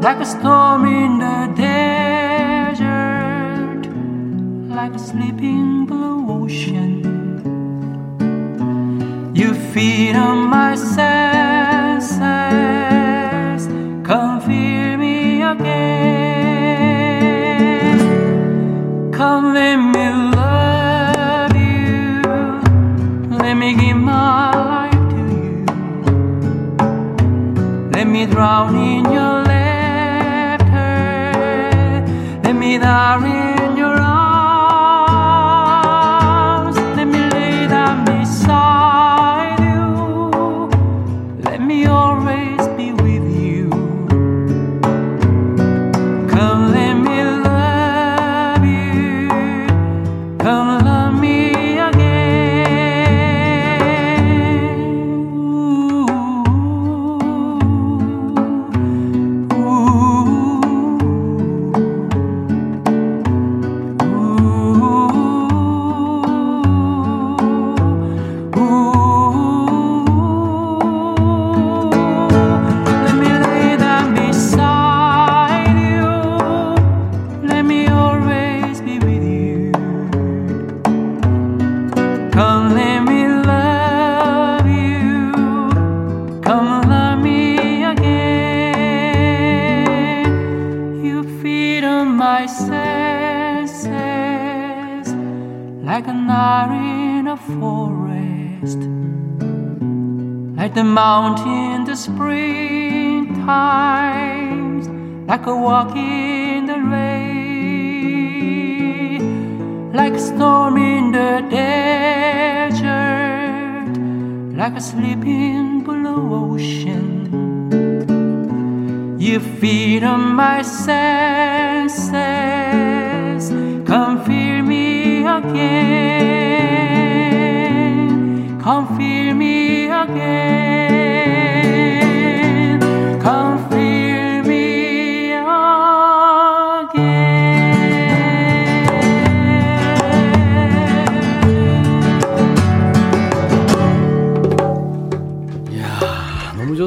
D: like a storm in the desert, like a sleeping blue ocean. You feed on my senses,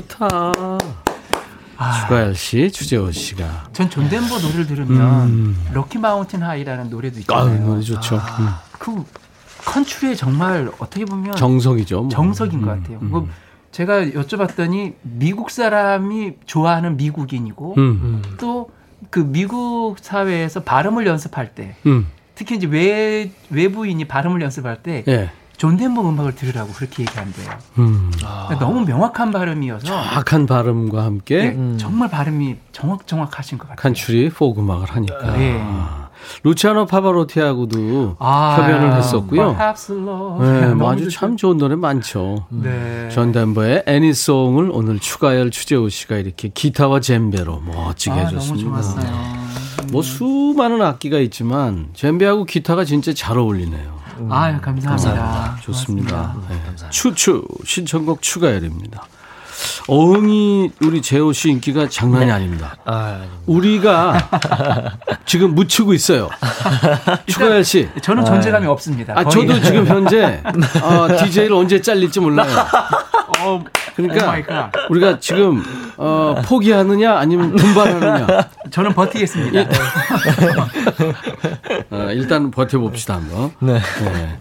A: 좋다. 추가열 씨, 주재호 씨가.
D: 전존 덴버 노래를 들으면 음. 럭키 마운틴 하이라는 노래도 있잖아요.
A: 아, 노래 좋죠. 아, 음.
D: 그 컨츄리의 정말 어떻게 보면
A: 정석이죠. 뭐.
D: 정석인 음, 것 같아요. 음. 뭐 제가 여쭤봤더니 미국 사람이 좋아하는 미국인이고 음. 또 그 미국 사회에서 발음을 연습할 때 음. 특히 이제 외 외부인이 발음을 연습할 때 예. 존 덴버 음악을 들으라고 그렇게 얘기한대요. 음. 아. 너무 명확한 발음이어서
A: 정확한 발음과 함께 네,
D: 음. 정말 발음이 정확 정확하신 것 같아요.
A: country folk 음악을 하니까. 네. 아. 루치아노 파바로티하고도 아, 협연을 했었고요. 네, 뭐 아주 참 좋은 노래 많죠. 네. 존 덴버의 Annie's Song을 오늘 추가열 추재호 씨가 이렇게 기타와 젬베로 멋지게 아, 해줬습니다. 너무 좋았어요. 뭐 수많은 악기가 있지만 젬베하고 기타가 진짜 잘 어울리네요.
D: 음. 아 감사합니다. 감사합니다.
A: 좋습니다. 네. 추추 신청곡 추가열입니다. 어흥이 우리 재호 씨 인기가 장난이 네. 아닙니다. 아, 우리가 지금 묻히고 있어요. 추가열 씨.
D: 저는 존재감이 아, 없습니다.
A: 아, 저도 지금 현재 어, DJ를 언제 잘릴지 몰라요. 어, 그러니까 우리가 지금 어, 포기하느냐 아니면 분발하느냐.
D: 저는 버티겠습니다. 예.
A: 어, 일단 버텨봅시다 한번. 네. 네.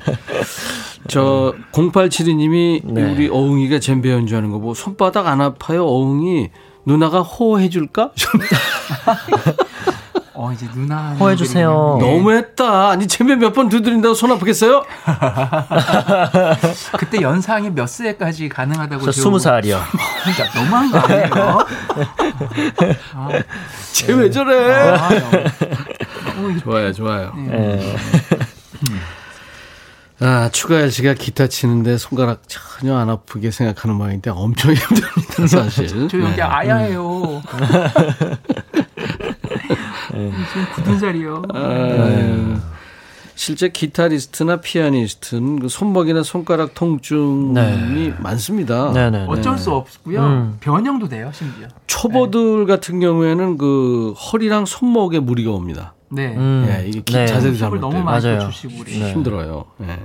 A: 저 0872님이 네. 우리 어흥이가 젬베 연주하는 거 보고 손바닥 안 아파요 어흥이 누나가 호호해 줄까?
D: 어 이제 누나
E: 호해 주세요.
A: 너무했다. 아니 젬베 몇번 두드린다고 손 아프겠어요?
D: 그때 연상이 몇 세까지 가능하다고?
E: 저 스무 살이요.
D: 너무한 거 아니에요?
A: 아, 쟤왜 저래? 아, 너무, 좋아요, 좋아요. 네. 음. 아, 추가열 씨가 기타 치는데 손가락 전혀 안 아프게 생각하는 모양인데 엄청 힘듭니다, 사실.
D: 저 여기 네. 아야예요. 네. 지금 굳은 자리요. 아,
A: 실제 기타리스트나 피아니스트는 그 손목이나 손가락 통증이 네. 많습니다.
D: 네네. 네, 어쩔 수 없고요. 음. 변형도 돼요, 심지어.
A: 초보들 네. 같은 경우에는 그 허리랑 손목에 무리가 옵니다. 네. 음. 네, 이게 네. 자세도 잘못
D: 너무 많이 주시고
A: 네. 힘들어요. 네.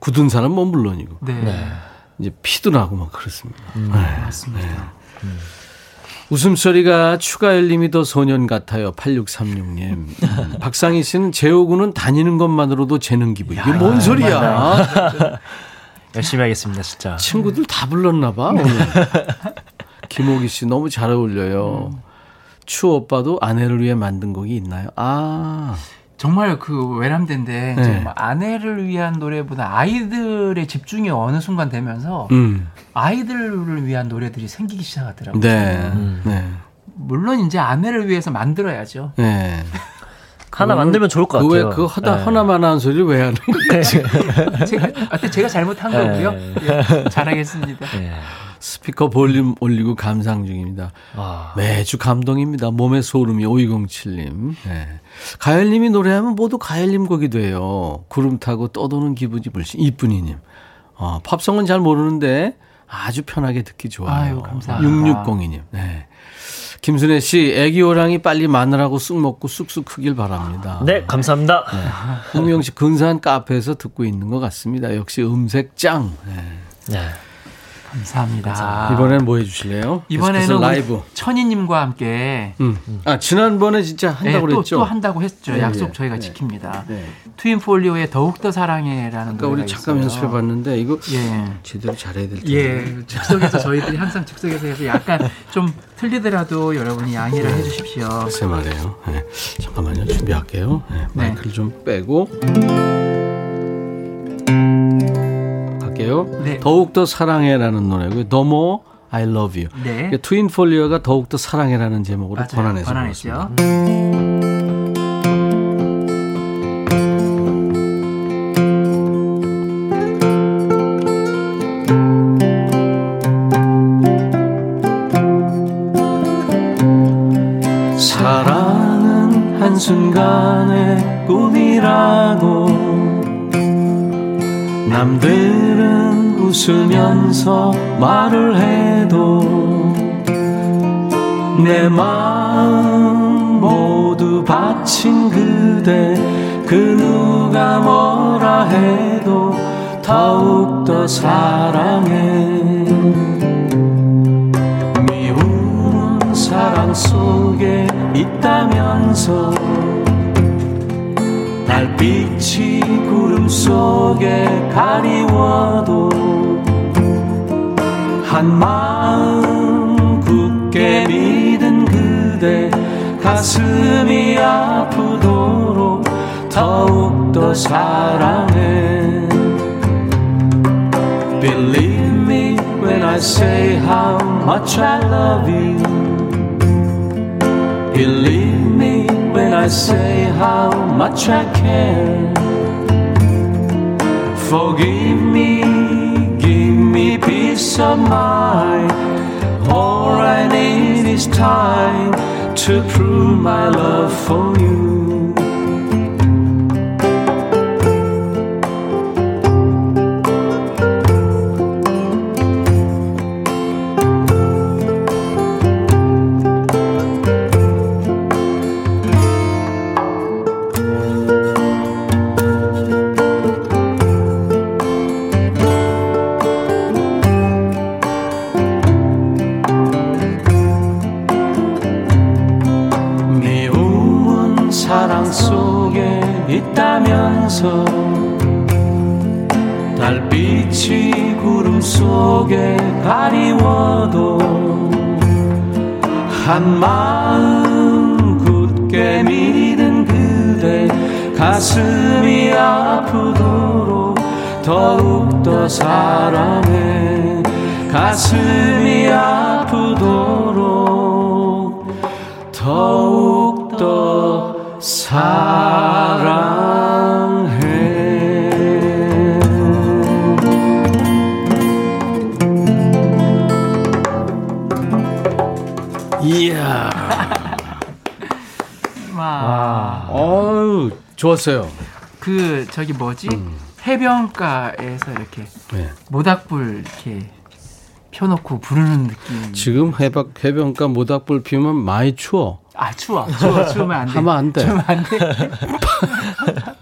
A: 굳은 사람 은 물론이고. 네. 네. 이제 피도 나고 막 그렇습니다. 음. 네. 맞습니다. 네. 음. 웃음소리가 추가열님이 더 소년 같아요. 8636님. 음. 박상희 씨는 재호군은 다니는 것만으로도 재능 기부. 이게 뭔 소리야?
E: 열심히 하겠습니다, 진짜.
A: 친구들 다 불렀나 봐. 오늘. 김호기 씨 너무 잘 어울려요. 음. 추 오빠도 아내를 위해 만든 곡이 있나요? 아.
D: 정말 그 외람된데 네. 뭐 아내를 위한 노래보다 아이들의 집중이 어느 순간 되면서 음. 아이들을 위한 노래들이 생기기 시작하더라고요. 네. 음. 네. 물론 이제 아내를 위해서 만들어야죠. 네.
E: 하나 만들면 좋을 것 같아요.
A: 그 하다 네. 하나만 하는 소리를 왜 하는 거예요?
D: 제가 제가 잘못한 거고요. 네. 예, 잘하겠습니다. 네.
A: 스피커 볼륨 올리고 감상 중입니다. 아. 매주 감동입니다. 몸의 소름이 5207님. 네. 가열님이 노래하면 모두 가열님 곡이 돼요. 구름 타고 떠도는 기분이 물씬. 이쁜이님. 어, 팝송은 잘 모르는데 아주 편하게 듣기 좋아요. 아유, 감사합니다. 6602님. 네. 김순애 씨, 애기 호랑이 빨리 마늘하고 쑥 먹고 쑥쑥 크길 바랍니다.
E: 네, 감사합니다. 네.
A: 홍명 씨 근사한 카페에서 듣고 있는 것 같습니다. 역시 음색 짱. 네. 네.
D: 감사합니다.
A: 이번엔 뭐 해주실래요?
D: 이번에는 라이브 천희님과 함께. 음.
A: 아 지난번에 진짜 한다고
D: 네,
A: 그랬죠.
D: 또, 또 한다고 했죠. 네, 약속 네, 저희가 네. 지킵니다. 네. 트윈 폴리오의 더욱 더 사랑해라는
A: 노래가 우리 잠깐 연습해봤는데 이거 예. 제대로 잘해야 될 텐데.
D: 예, 즉석에서 저희들이 항상 즉석에서 해서 약간 좀 틀리더라도 여러분이 양해를 네. 해주십시오.
A: 글쎄 말이에요. 네. 잠깐만요. 준비할게요. 마이크를 좀 빼고. 할게요. 네. 더욱더 사랑해라는 노래고요. 더모 I love you. 네. 트윈 폴리어가 더욱더 사랑해라는 제목으로. 번안해서 번안했죠. 사 웃으면서 말을 해도 내 마음 모두 바친 그대 그 누가 뭐라 해도 더욱더 사랑해. 미운 사랑 속에 있다면서 달빛이 구름 속에 가리워도 한 마음 굳게 믿은 그대 가슴이 아프도록 더욱더 사랑해 Believe me when I say how much I love you Believe me when I say how much I care. Forgive me, peace of mind. All I need is time to prove my love for you.
D: 해변가에서 이렇게 네. 모닥불 이렇게 펴놓고 부르는 느낌.
A: 지금 해박 해변가 모닥불 피우면 많이 추워.
D: 아 추워 추워 추우면 안 돼.
A: 하면 안 돼.
D: 추우면 안 돼.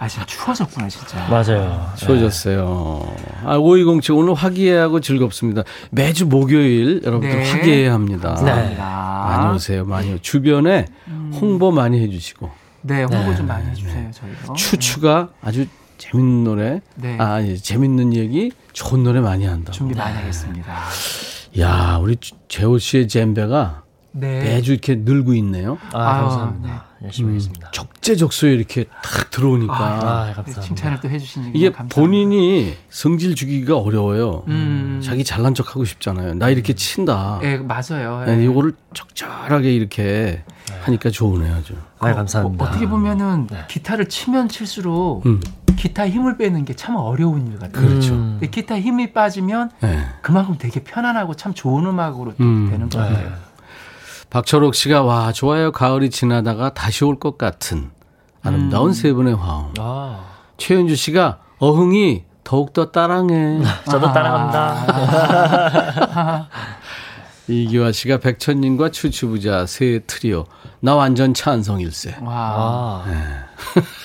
D: 아 진짜 추워졌구나 진짜.
E: 맞아요.
A: 추워졌어요. 아 5207 오늘 화기애애하고 즐겁습니다. 매주 목요일 여러분들 네. 화기애애 합니다.
D: 네.
A: 많이 오세요. 많이 주변에 음. 홍보 많이 해주시고.
D: 네 홍보 네. 좀 많이 해주세요 저희도.
A: 추추가 아주 재밌는 노래, 네. 아 재밌는 얘기, 좋은 노래 많이 한다.
D: 준비 많이 하겠습니다.
A: 야 우리 재호 씨의 젬베가 네. 매주 이렇게 늘고 있네요.
E: 아, 아 감사합니다. 네. 열심히 음, 하겠습니다.
A: 적재적소에 이렇게 딱 들어오니까. 아,
D: 아 감사합니다. 칭찬을 또 해주시니
A: 이게 감사합니다. 본인이 성질 주기가 어려워요. 음. 자기 잘난 척 하고 싶잖아요. 나 이렇게 친다.
D: 예, 네, 맞아요.
A: 네. 이거를 적절하게 이렇게 하니까 좋으네요, 아주.
E: 아, 감사합니다.
D: 어, 떻게 보면은 네. 기타를 치면 칠수록 음. 기타 힘을 빼는 게 참 어려운 일 같아요.
A: 그렇죠. 음.
D: 기타 힘이 빠지면 네. 그만큼 되게 편안하고 참 좋은 음악으로 음. 되는 것 같아요. 네.
A: 박철옥 씨가 와 좋아요 가을이 지나다가 다시 올 것 같은 아름다운 음. 세 분의 화음. 아. 최윤주 씨가 어흥이 더욱더 따랑해.
E: 저도 따랑합니다.
A: 이기화 씨가 백천님과 추추부자 새 트리오. 나 완전 찬성일세. 와. 네.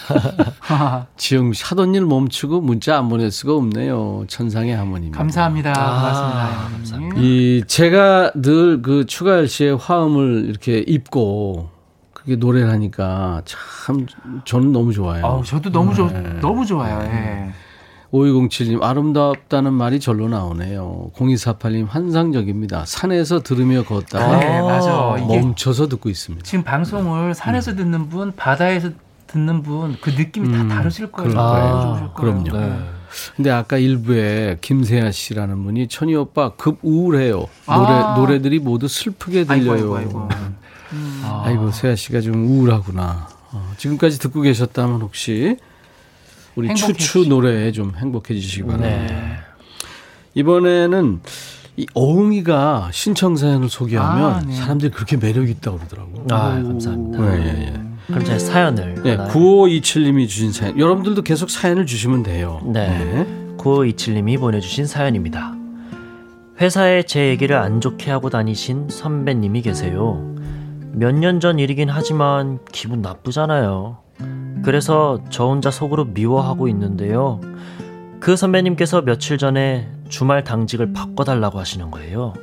A: 지영 씨 하던 일 멈추고 문자 안 보낼 수가 없네요. 천상의 하모님.
D: 감사합니다. 아, 고맙습니다. 감사합니다.
A: 이 제가 늘 그 추가열 씨의 화음을 이렇게 입고 그게 노래를 하니까 참 저는 너무 좋아요.
D: 아, 저도 너무 좋 네. 너무 좋아요. 예.
A: 5207님, 아름답다는 말이 절로 나오네요. 0248님, 환상적입니다. 산에서 들으며 걷다가 네, 맞아. 멈춰서 듣고 있습니다.
D: 지금 방송을 산에서 음. 듣는 분, 바다에서 듣는 분, 그 느낌이 음, 다 다르실 거예요.
A: 아, 그럼요. 네. 근데 아까 일부에 김세아 씨라는 분이 천희 오빠 급 우울해요. 노래 아. 노래들이 모두 슬프게 들려요. 아이고, 아이고, 아이고. 음. 아이고 세아 씨가 좀 우울하구나. 어, 지금까지 듣고 계셨다면 혹시 우리 행복해 추추 노래에 좀 행복해지시기 바랍니다. 네. 이번에는 이 어흥이가 신청 사연을 소개하면 아, 네. 사람들이 그렇게 매력 있다고 그러더라고요.
E: 아, 감사합니다. 네, 예, 예. 그럼 제 사연을.
A: 네, 9527님이 주신 사연. 여러분들도 계속 사연을 주시면 돼요.
E: 네. 네. 9527님이 보내주신 사연입니다. 회사에 제 얘기를 안 좋게 하고 다니신 선배님이 계세요. 몇 년 전 일이긴 하지만 기분 나쁘잖아요. 그래서 저 혼자 속으로 미워하고 있는데요. 그 선배님께서 며칠 전에 주말 당직을 바꿔달라고 하시는 거예요.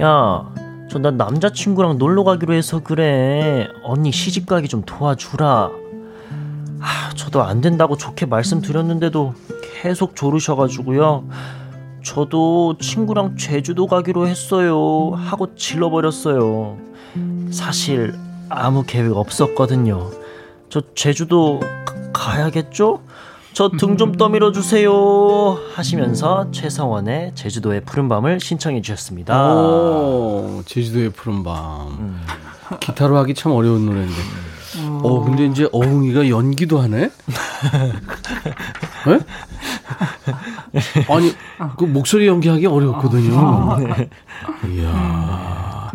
E: 야, 저 나 남자친구랑 놀러 가기로 해서 그래. 언니 시집 가기 좀 도와주라. 아, 저도 안 된다고 좋게 말씀드렸는데도 계속 조르셔가지고요. 저도 친구랑 제주도 가기로 했어요. 하고 질러버렸어요. 사실 아무 계획 없었거든요. 저 제주도 가, 가야겠죠? 저 등 좀 떠밀어 주세요 하시면서 최성원의 제주도의 푸른 밤을 신청해 주셨습니다.
A: 오, 제주도의 푸른 밤. 음. 기타로 하기 참 어려운 노래인데. 음. 어, 근데 이제 어흥이가 연기도 하네? 네? 아니, 그 목소리 연기하기 어렵거든요. 아, 네. 이야.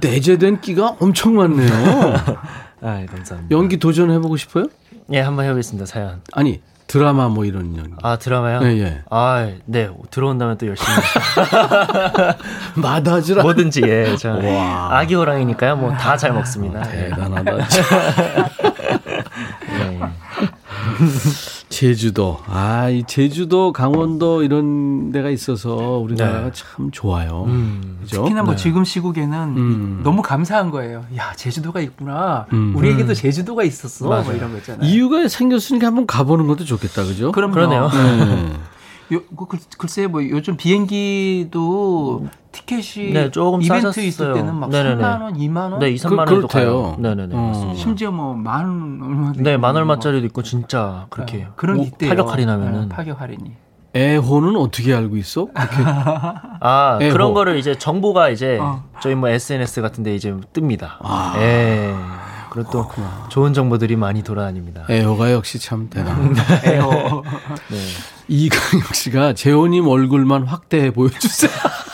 A: 내재된 끼가 엄청 많네요.
E: 아, 감사합니다.
A: 연기 도전해 보고 싶어요?
E: 예, 한번 해 보겠습니다, 사연.
A: 아니, 드라마 뭐 이런 연기.
E: 아, 드라마요?
A: 네, 예.
E: 아, 네. 들어온다면 또 열심히.
A: 마다지라.
E: 뭐든지, 예. 저 아기 호랑이니까요. 뭐 다 잘 먹습니다. 아,
A: 대단하다. 네. 제주도. 아, 이 제주도, 강원도 이런 데가 있어서 우리나라가 네. 참 좋아요. 음,
D: 그죠? 특히나 뭐 네. 지금 시국에는 음. 너무 감사한 거예요. 야, 제주도가 있구나. 음. 우리에게도 음. 제주도가 있었어. 뭐 이런 거 있잖아요.
A: 이유가 생겼으니까 한번 가보는 것도 좋겠다. 그죠?
D: 그럼 그러네요. 네. 요, 그, 글쎄 뭐 요즘 비행기도 티켓이 네, 조금 이벤트 싸졌어요. 있을 때는 막 네네네. 3만 원, 2만 원,
E: 네, 2, 3만 그, 원도 가요.
A: 네네네. 어.
D: 심지어 뭐만 얼마
E: 네, 만 얼마짜리도 있고 진짜 그렇게 네,
D: 그런 게 있대요.
E: 파격 할인하면은 네,
D: 파격 할인이.
A: 애호는 어떻게 알고 있어?
E: 아 애호. 그런 거를 이제 정보가 이제 어. 저희 뭐 SNS 같은데 이제 뜹니다. 아. 예. 그리고 또 그렇구나. 좋은 정보들이 많이 돌아다닙니다.
A: 애호가 역시 참 대단합니다. 애호. 네. 이강혁 씨가 재호님 얼굴만 확대해 보여주세요.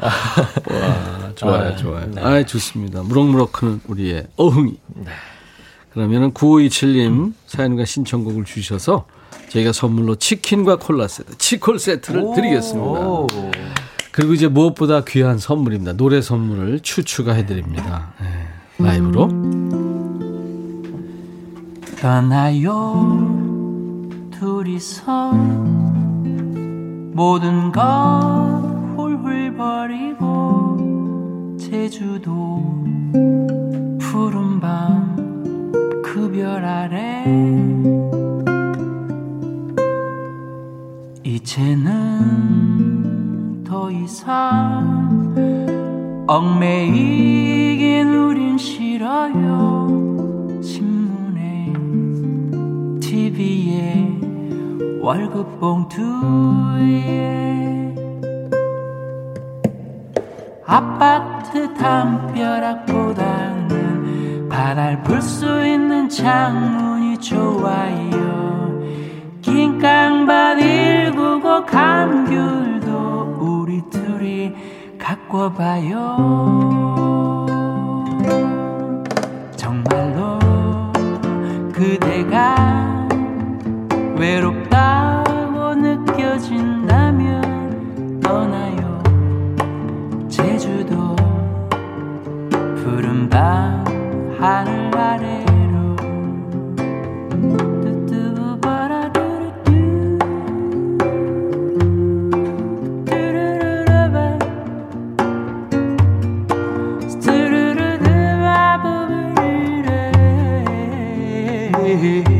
A: 와, 좋아요, 아, 좋아요. 네. 아, 좋습니다. 무럭무럭 크는 우리의 어흥이. 네. 그러면은 9527님 사연과 신청곡을 주셔서 저희가 선물로 치킨과 콜라 세트, 치콜 세트를 오. 드리겠습니다. 그리고 이제 무엇보다 귀한 선물입니다. 노래 선물을 추추가 해드립니다. 네. 라이브로.
D: 떠나요 둘이서 모든 것 훌훌 버리고 제주도 푸른 밤 그 별 아래 이제는 더 이상 얽매이긴 우린 싫어요. 신문에 TV에 월급 봉투에. 아파트 담벼락보다는 바다를 볼수 있는 창문이 좋아요. 긴 깡밭 일구고 간 귤도 우리 둘이 갖고 봐요. 정말로 그대가 외롭다고 느껴진다면 떠나요. 제주도 푸른 밤 하늘 아래 है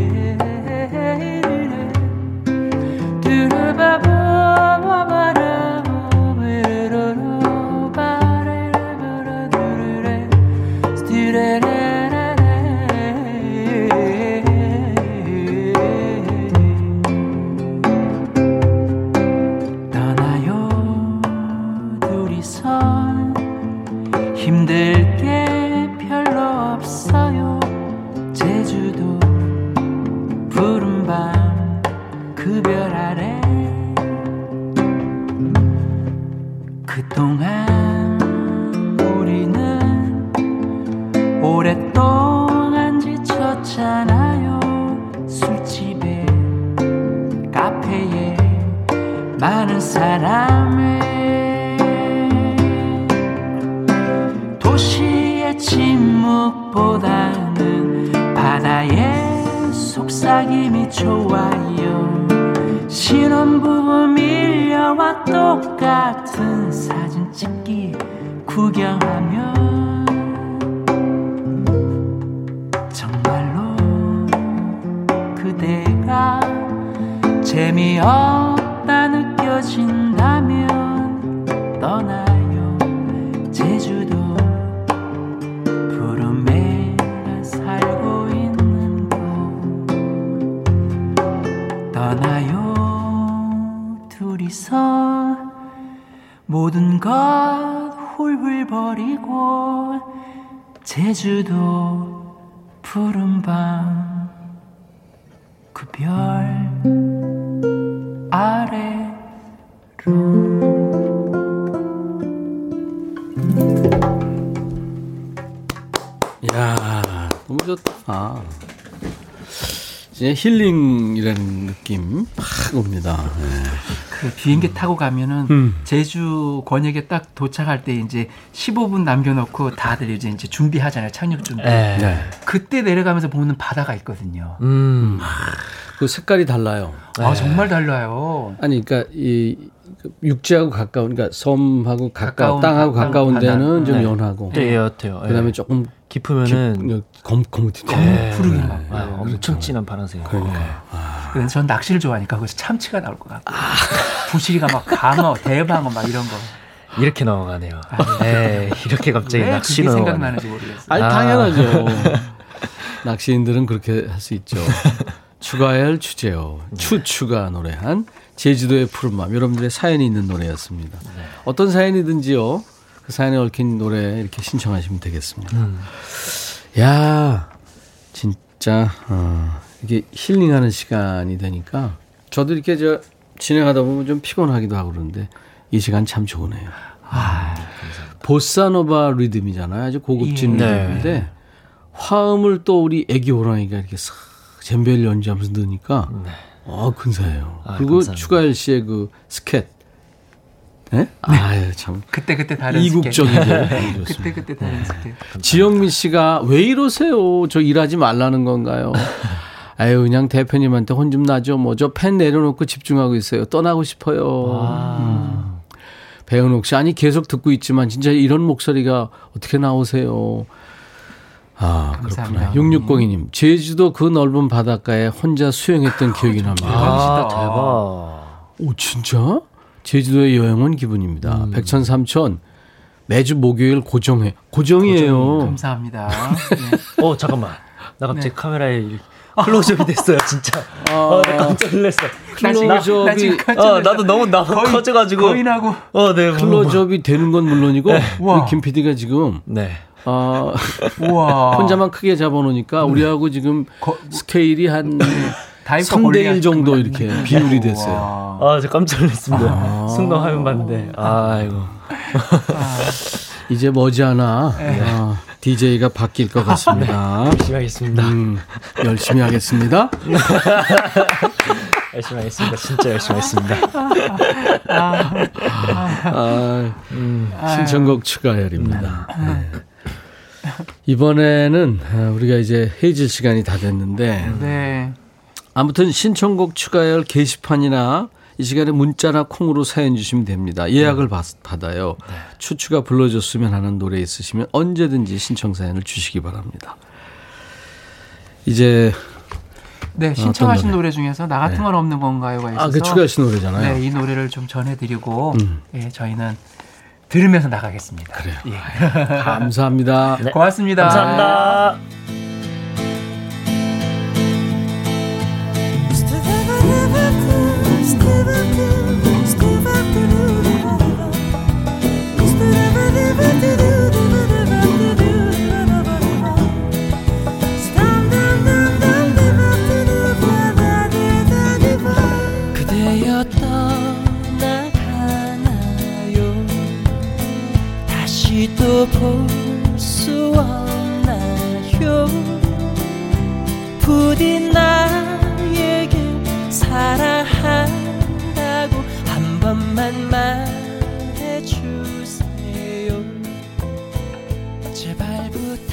D: 좋다. 이제
A: 힐링이라는 느낌 확 옵니다. 네.
D: 그 비행기 타고 가면은
A: 음.
D: 제주 권역에 딱 도착할 때 이제 15분 남겨놓고 다들 이제 이제 준비하잖아요 착륙 준비.
E: 네.
A: 네.
D: 그때 내려가면서 보는 바다가 있거든요.
E: 음.
A: 그 색깔이 달라요.
D: 아 정말 달라요.
A: 아니, 그러니까 이 육지하고 가까운, 그러니까 섬하고 가까운,
D: 가까운,
A: 땅하고
D: 가까운
A: 가까운
D: 바다.
A: 데는 좀
E: 네.
A: 연하고,
E: 네, 옅어요.
A: 그다음에 조금
E: 깊으면은
A: 검 검은빛.
E: 네.
D: 푸르게 막.
E: 아, 엄청 진한 파란색.
A: 그러니까.
D: 그래서 전 낚시를 좋아하니까 거기서 참치가 나올 것 같고 부시리가 막 강어, 대방어 막 이런 거.
E: 이렇게 넘어가네요. 네, 이렇게 갑자기
D: 왜
E: 낚시로.
D: 생각나는지 모르겠어요.
A: 아니,
E: 아.
A: 당연하죠. 낚시인들은 그렇게 할 수 있죠. 추가해야 할 주제요. 추추가 노래한 제주도의 푸른밤. 여러분들의 사연이 있는 노래였습니다. 어떤 사연이든지요. 그 사연에 얽힌 노래 이렇게 신청하시면 되겠습니다. 야, 진짜 어, 이게 힐링하는 시간이 되니까 저도 이렇게 저 진행하다 보면 좀 피곤하기도 하고 그러는데 이 시간 참 좋으네요. 보사노바 리듬이잖아요. 아주 고급진
E: 네.
A: 리듬인데 화음을 또 우리 애기 호랑이가 이렇게 싹 젬벨 연주하면서 넣으니까 어 근사해요.
E: 아,
A: 그리고
E: 감사합니다.
A: 추가열 씨의 그 스캣. 예? 아유 참
D: 그때 그때 다른.
A: 좋습니다.
D: 그때 그때 다른 스케일.
A: 지영미 씨가 왜 이러세요? 저 일하지 말라는 건가요? 아유 그냥 대표님한테 혼 좀 나죠. 뭐 저 펜 내려놓고 집중하고 있어요. 떠나고 싶어요. 음. 배은옥 씨 아니 계속 듣고 있지만 진짜 이런 목소리가 어떻게 나오세요? 아 그렇구나.
D: 감사합니다.
A: 6602님 제주도 그 넓은 바닷가에 혼자 수영했던 기억이 납니다.
E: 아.
D: 대박.
A: 오 진짜? 제주도에 여행 온 기분입니다.
D: 음.
A: 백천 삼천 매주 목요일 고정해 고정이에요.
D: 감사합니다. 네.
E: 어, 잠깐만. 나 갑자기
D: 네.
E: 카메라에 클로즈업이 됐어요, 진짜. 어, 나 깜짝 놀랐어.
A: 클로즈업이-
D: 나
E: 어. 나도 너무 나
D: 거의-
E: 커져가지고.
D: 거의 나고.
E: 어, 네. 뭐, 뭐.
A: 클로즈업이 되는 건 물론이고. 우리 김 PD가 지금
E: 네.
A: 아,
D: 우와.
A: 혼자만 크게 잡아놓으니까 우리하고 지금
D: 거-
A: 스케일이 한
D: 다이브
A: 3대 1 정도 이렇게 비율이 됐어요.
E: 아, 저 깜짝 놀랐습니다. 순간 화면 봤는데. 아이고.
A: 이제 머지않아 아, DJ가 바뀔 것 같습니다.
E: 열심히 하겠습니다.
A: 음, 열심히 하겠습니다.
E: 열심히 하겠습니다. 진짜 열심히 하겠습니다.
A: 아, 신청곡 추가열입니다. 네. 이번에는 아, 우리가 이제 헤이즐 시간이 다 됐는데
D: 네.
A: 아무튼 신청곡 추가열 게시판이나 이 시간에 문자나 콩으로 사연 주시면 됩니다. 예약을 받, 받아요. 추추가 불러줬으면 하는 노래 있으시면 언제든지 신청 사연을 주시기 바랍니다. 이제
D: 네, 신청하신
A: 노래?
D: 노래 중에서 나 같은 건 없는 건가요가 있어서
A: 아, 그 추가열 씨 노래잖아요.
D: 네, 이 노래를 좀 전해드리고
A: 음.
D: 예, 저희는 들으면서 나가겠습니다.
A: 그래요.
D: 예.
A: 감사합니다.
E: 네.
D: 고맙습니다.
E: 감사합니다.
F: 또 볼 수 없나요? 부디 나에게 사랑한다고 한 번만 말해주세요. 제발 부탁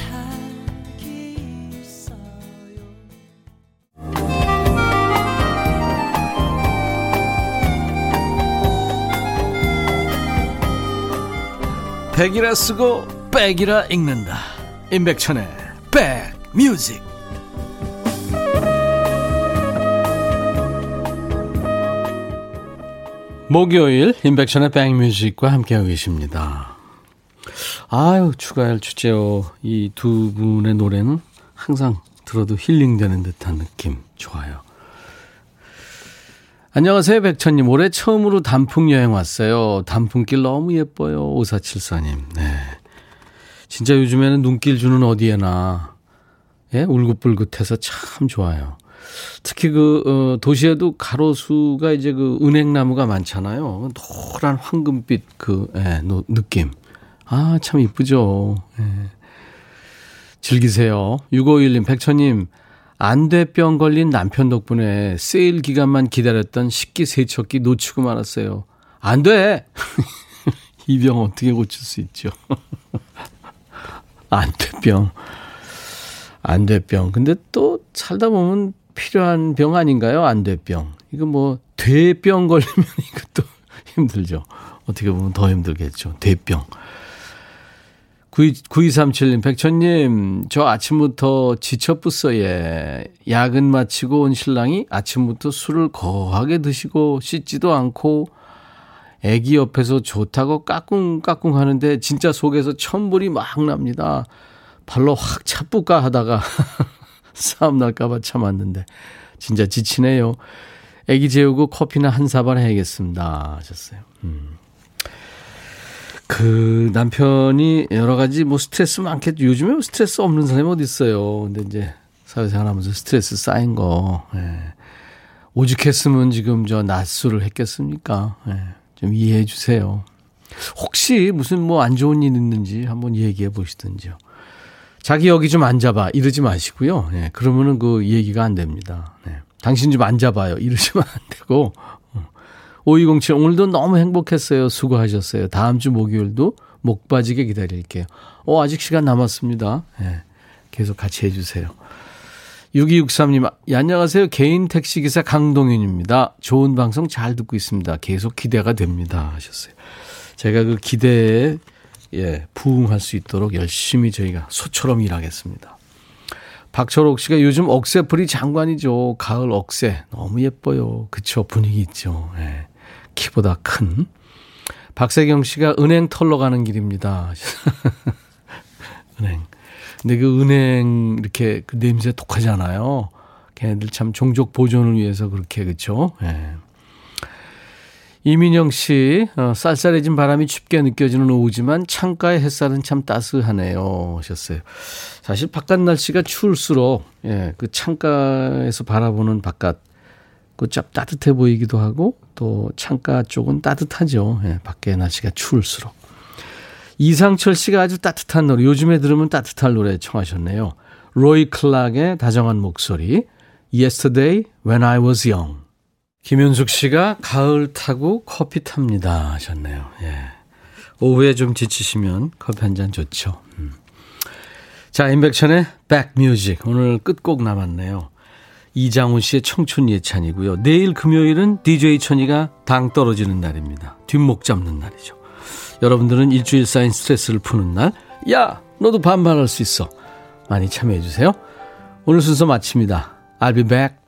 A: 백이라 쓰고 백이라 읽는다. 임백천의 백뮤직. 목요일 임백천의 백뮤직과 함께하고 계십니다. 아유 추가열 주제요. 이두 분의 노래는 항상 들어도 힐링되는 듯한 느낌. 좋아요 안녕하세요, 백천님. 올해 처음으로 단풍 여행 왔어요. 단풍길 너무 예뻐요. 5474님. 네. 진짜 요즘에는 눈길 주는 어디에나, 예, 울긋불긋해서 참 좋아요. 특히 그, 어, 도시에도 가로수가 이제 그 은행나무가 많잖아요. 노란 황금빛 그, 예, 노, 느낌. 아, 참 이쁘죠. 예. 즐기세요. 6551님, 백천님. 안대병 걸린 남편 덕분에 세일 기간만 기다렸던 식기 세척기 놓치고 말았어요. 안 돼! 이 병 어떻게 고칠 수 있죠? 안대병. 안대병. 근데 또 살다 보면 필요한 병 아닌가요? 안대병. 이거 뭐, 대병 걸리면 이것도 힘들죠. 어떻게 보면 더 힘들겠죠. 대병. 9237님, 백천님, 저 아침부터 예. 야근 마치고 온 신랑이 아침부터 술을 거하게 드시고 씻지도 않고 애기 옆에서 좋다고 까꿍까꿍 하는데 진짜 속에서 천불이 막 납니다. 발로 확 차뿌까 하다가 싸움 날까봐 참았는데 진짜 지치네요. 애기 재우고 커피나 한 사발 해야겠습니다. 하셨어요. 음. 그 남편이 여러 가지 뭐 스트레스 많겠죠. 요즘에 스트레스 없는 사람이 어디 있어요. 근데 이제 사회생활 하면서 스트레스 쌓인 거. 예. 오죽했으면 지금 저 낮술을 했겠습니까? 예. 좀 이해해 주세요. 혹시 무슨 뭐 안 좋은 일 있는지 한번 얘기해 보시든지요. 자기 여기 좀 앉아봐 이러지 마시고요. 예. 그러면은 그 얘기가 안 됩니다. 예. 당신 좀 앉아봐요 이러시면 안 되고 5207 오늘도 너무 행복했어요. 수고하셨어요. 다음 주 목요일도 목 빠지게 기다릴게요. 어, 아직 시간 남았습니다. 예. 계속 같이 해주세요. 6263님, 안녕하세요. 개인 택시기사 강동윤입니다. 좋은 방송 잘 듣고 있습니다. 계속 기대가 됩니다. 하셨어요. 제가 그 기대에, 예, 부응할 수 있도록 열심히 저희가 소처럼 일하겠습니다. 박철옥 씨가 요즘 억새풀이 장관이죠. 가을 억새. 너무 예뻐요. 그쵸. 분위기 있죠. 예. 키보다 큰. 박세경 씨가 은행 털러 가는 길입니다. 은행. 근데 그 은행 이렇게 그 냄새 독하잖아요. 걔네들 참 종족 보존을 위해서 그렇게 그렇죠. 예. 이민영 씨, 어, 쌀쌀해진 바람이 춥게 느껴지는 오후지만 창가의 햇살은 참 따스하네요. 하셨어요. 사실 바깥 날씨가 추울수록, 예, 그 창가에서 바라보는 바깥, 그짭 따뜻해 보이기도 하고, 또 창가 쪽은 따뜻하죠. 예, 밖에 날씨가 추울수록. 이상철 씨가 아주 따뜻한 노래, 요즘에 들으면 따뜻한 노래 청하셨네요. 로이 클락의 다정한 목소리, Yesterday When I Was Young. 김윤숙 씨가 가을 타고 커피 탑니다 하셨네요. 예. 오후에 좀 지치시면 커피 한 잔 좋죠. 음. 자, 임백천의 백뮤직 오늘 끝곡 남았네요. 이장훈 씨의 청춘 예찬이고요. 내일 금요일은 DJ 천이가 당 떨어지는 날입니다. 뒷목 잡는 날이죠. 여러분들은 일주일 쌓인 스트레스를 푸는 날. 야, 너도 반발할 수 있어. 많이 참여해 주세요. 오늘 순서 마칩니다. I'll be back.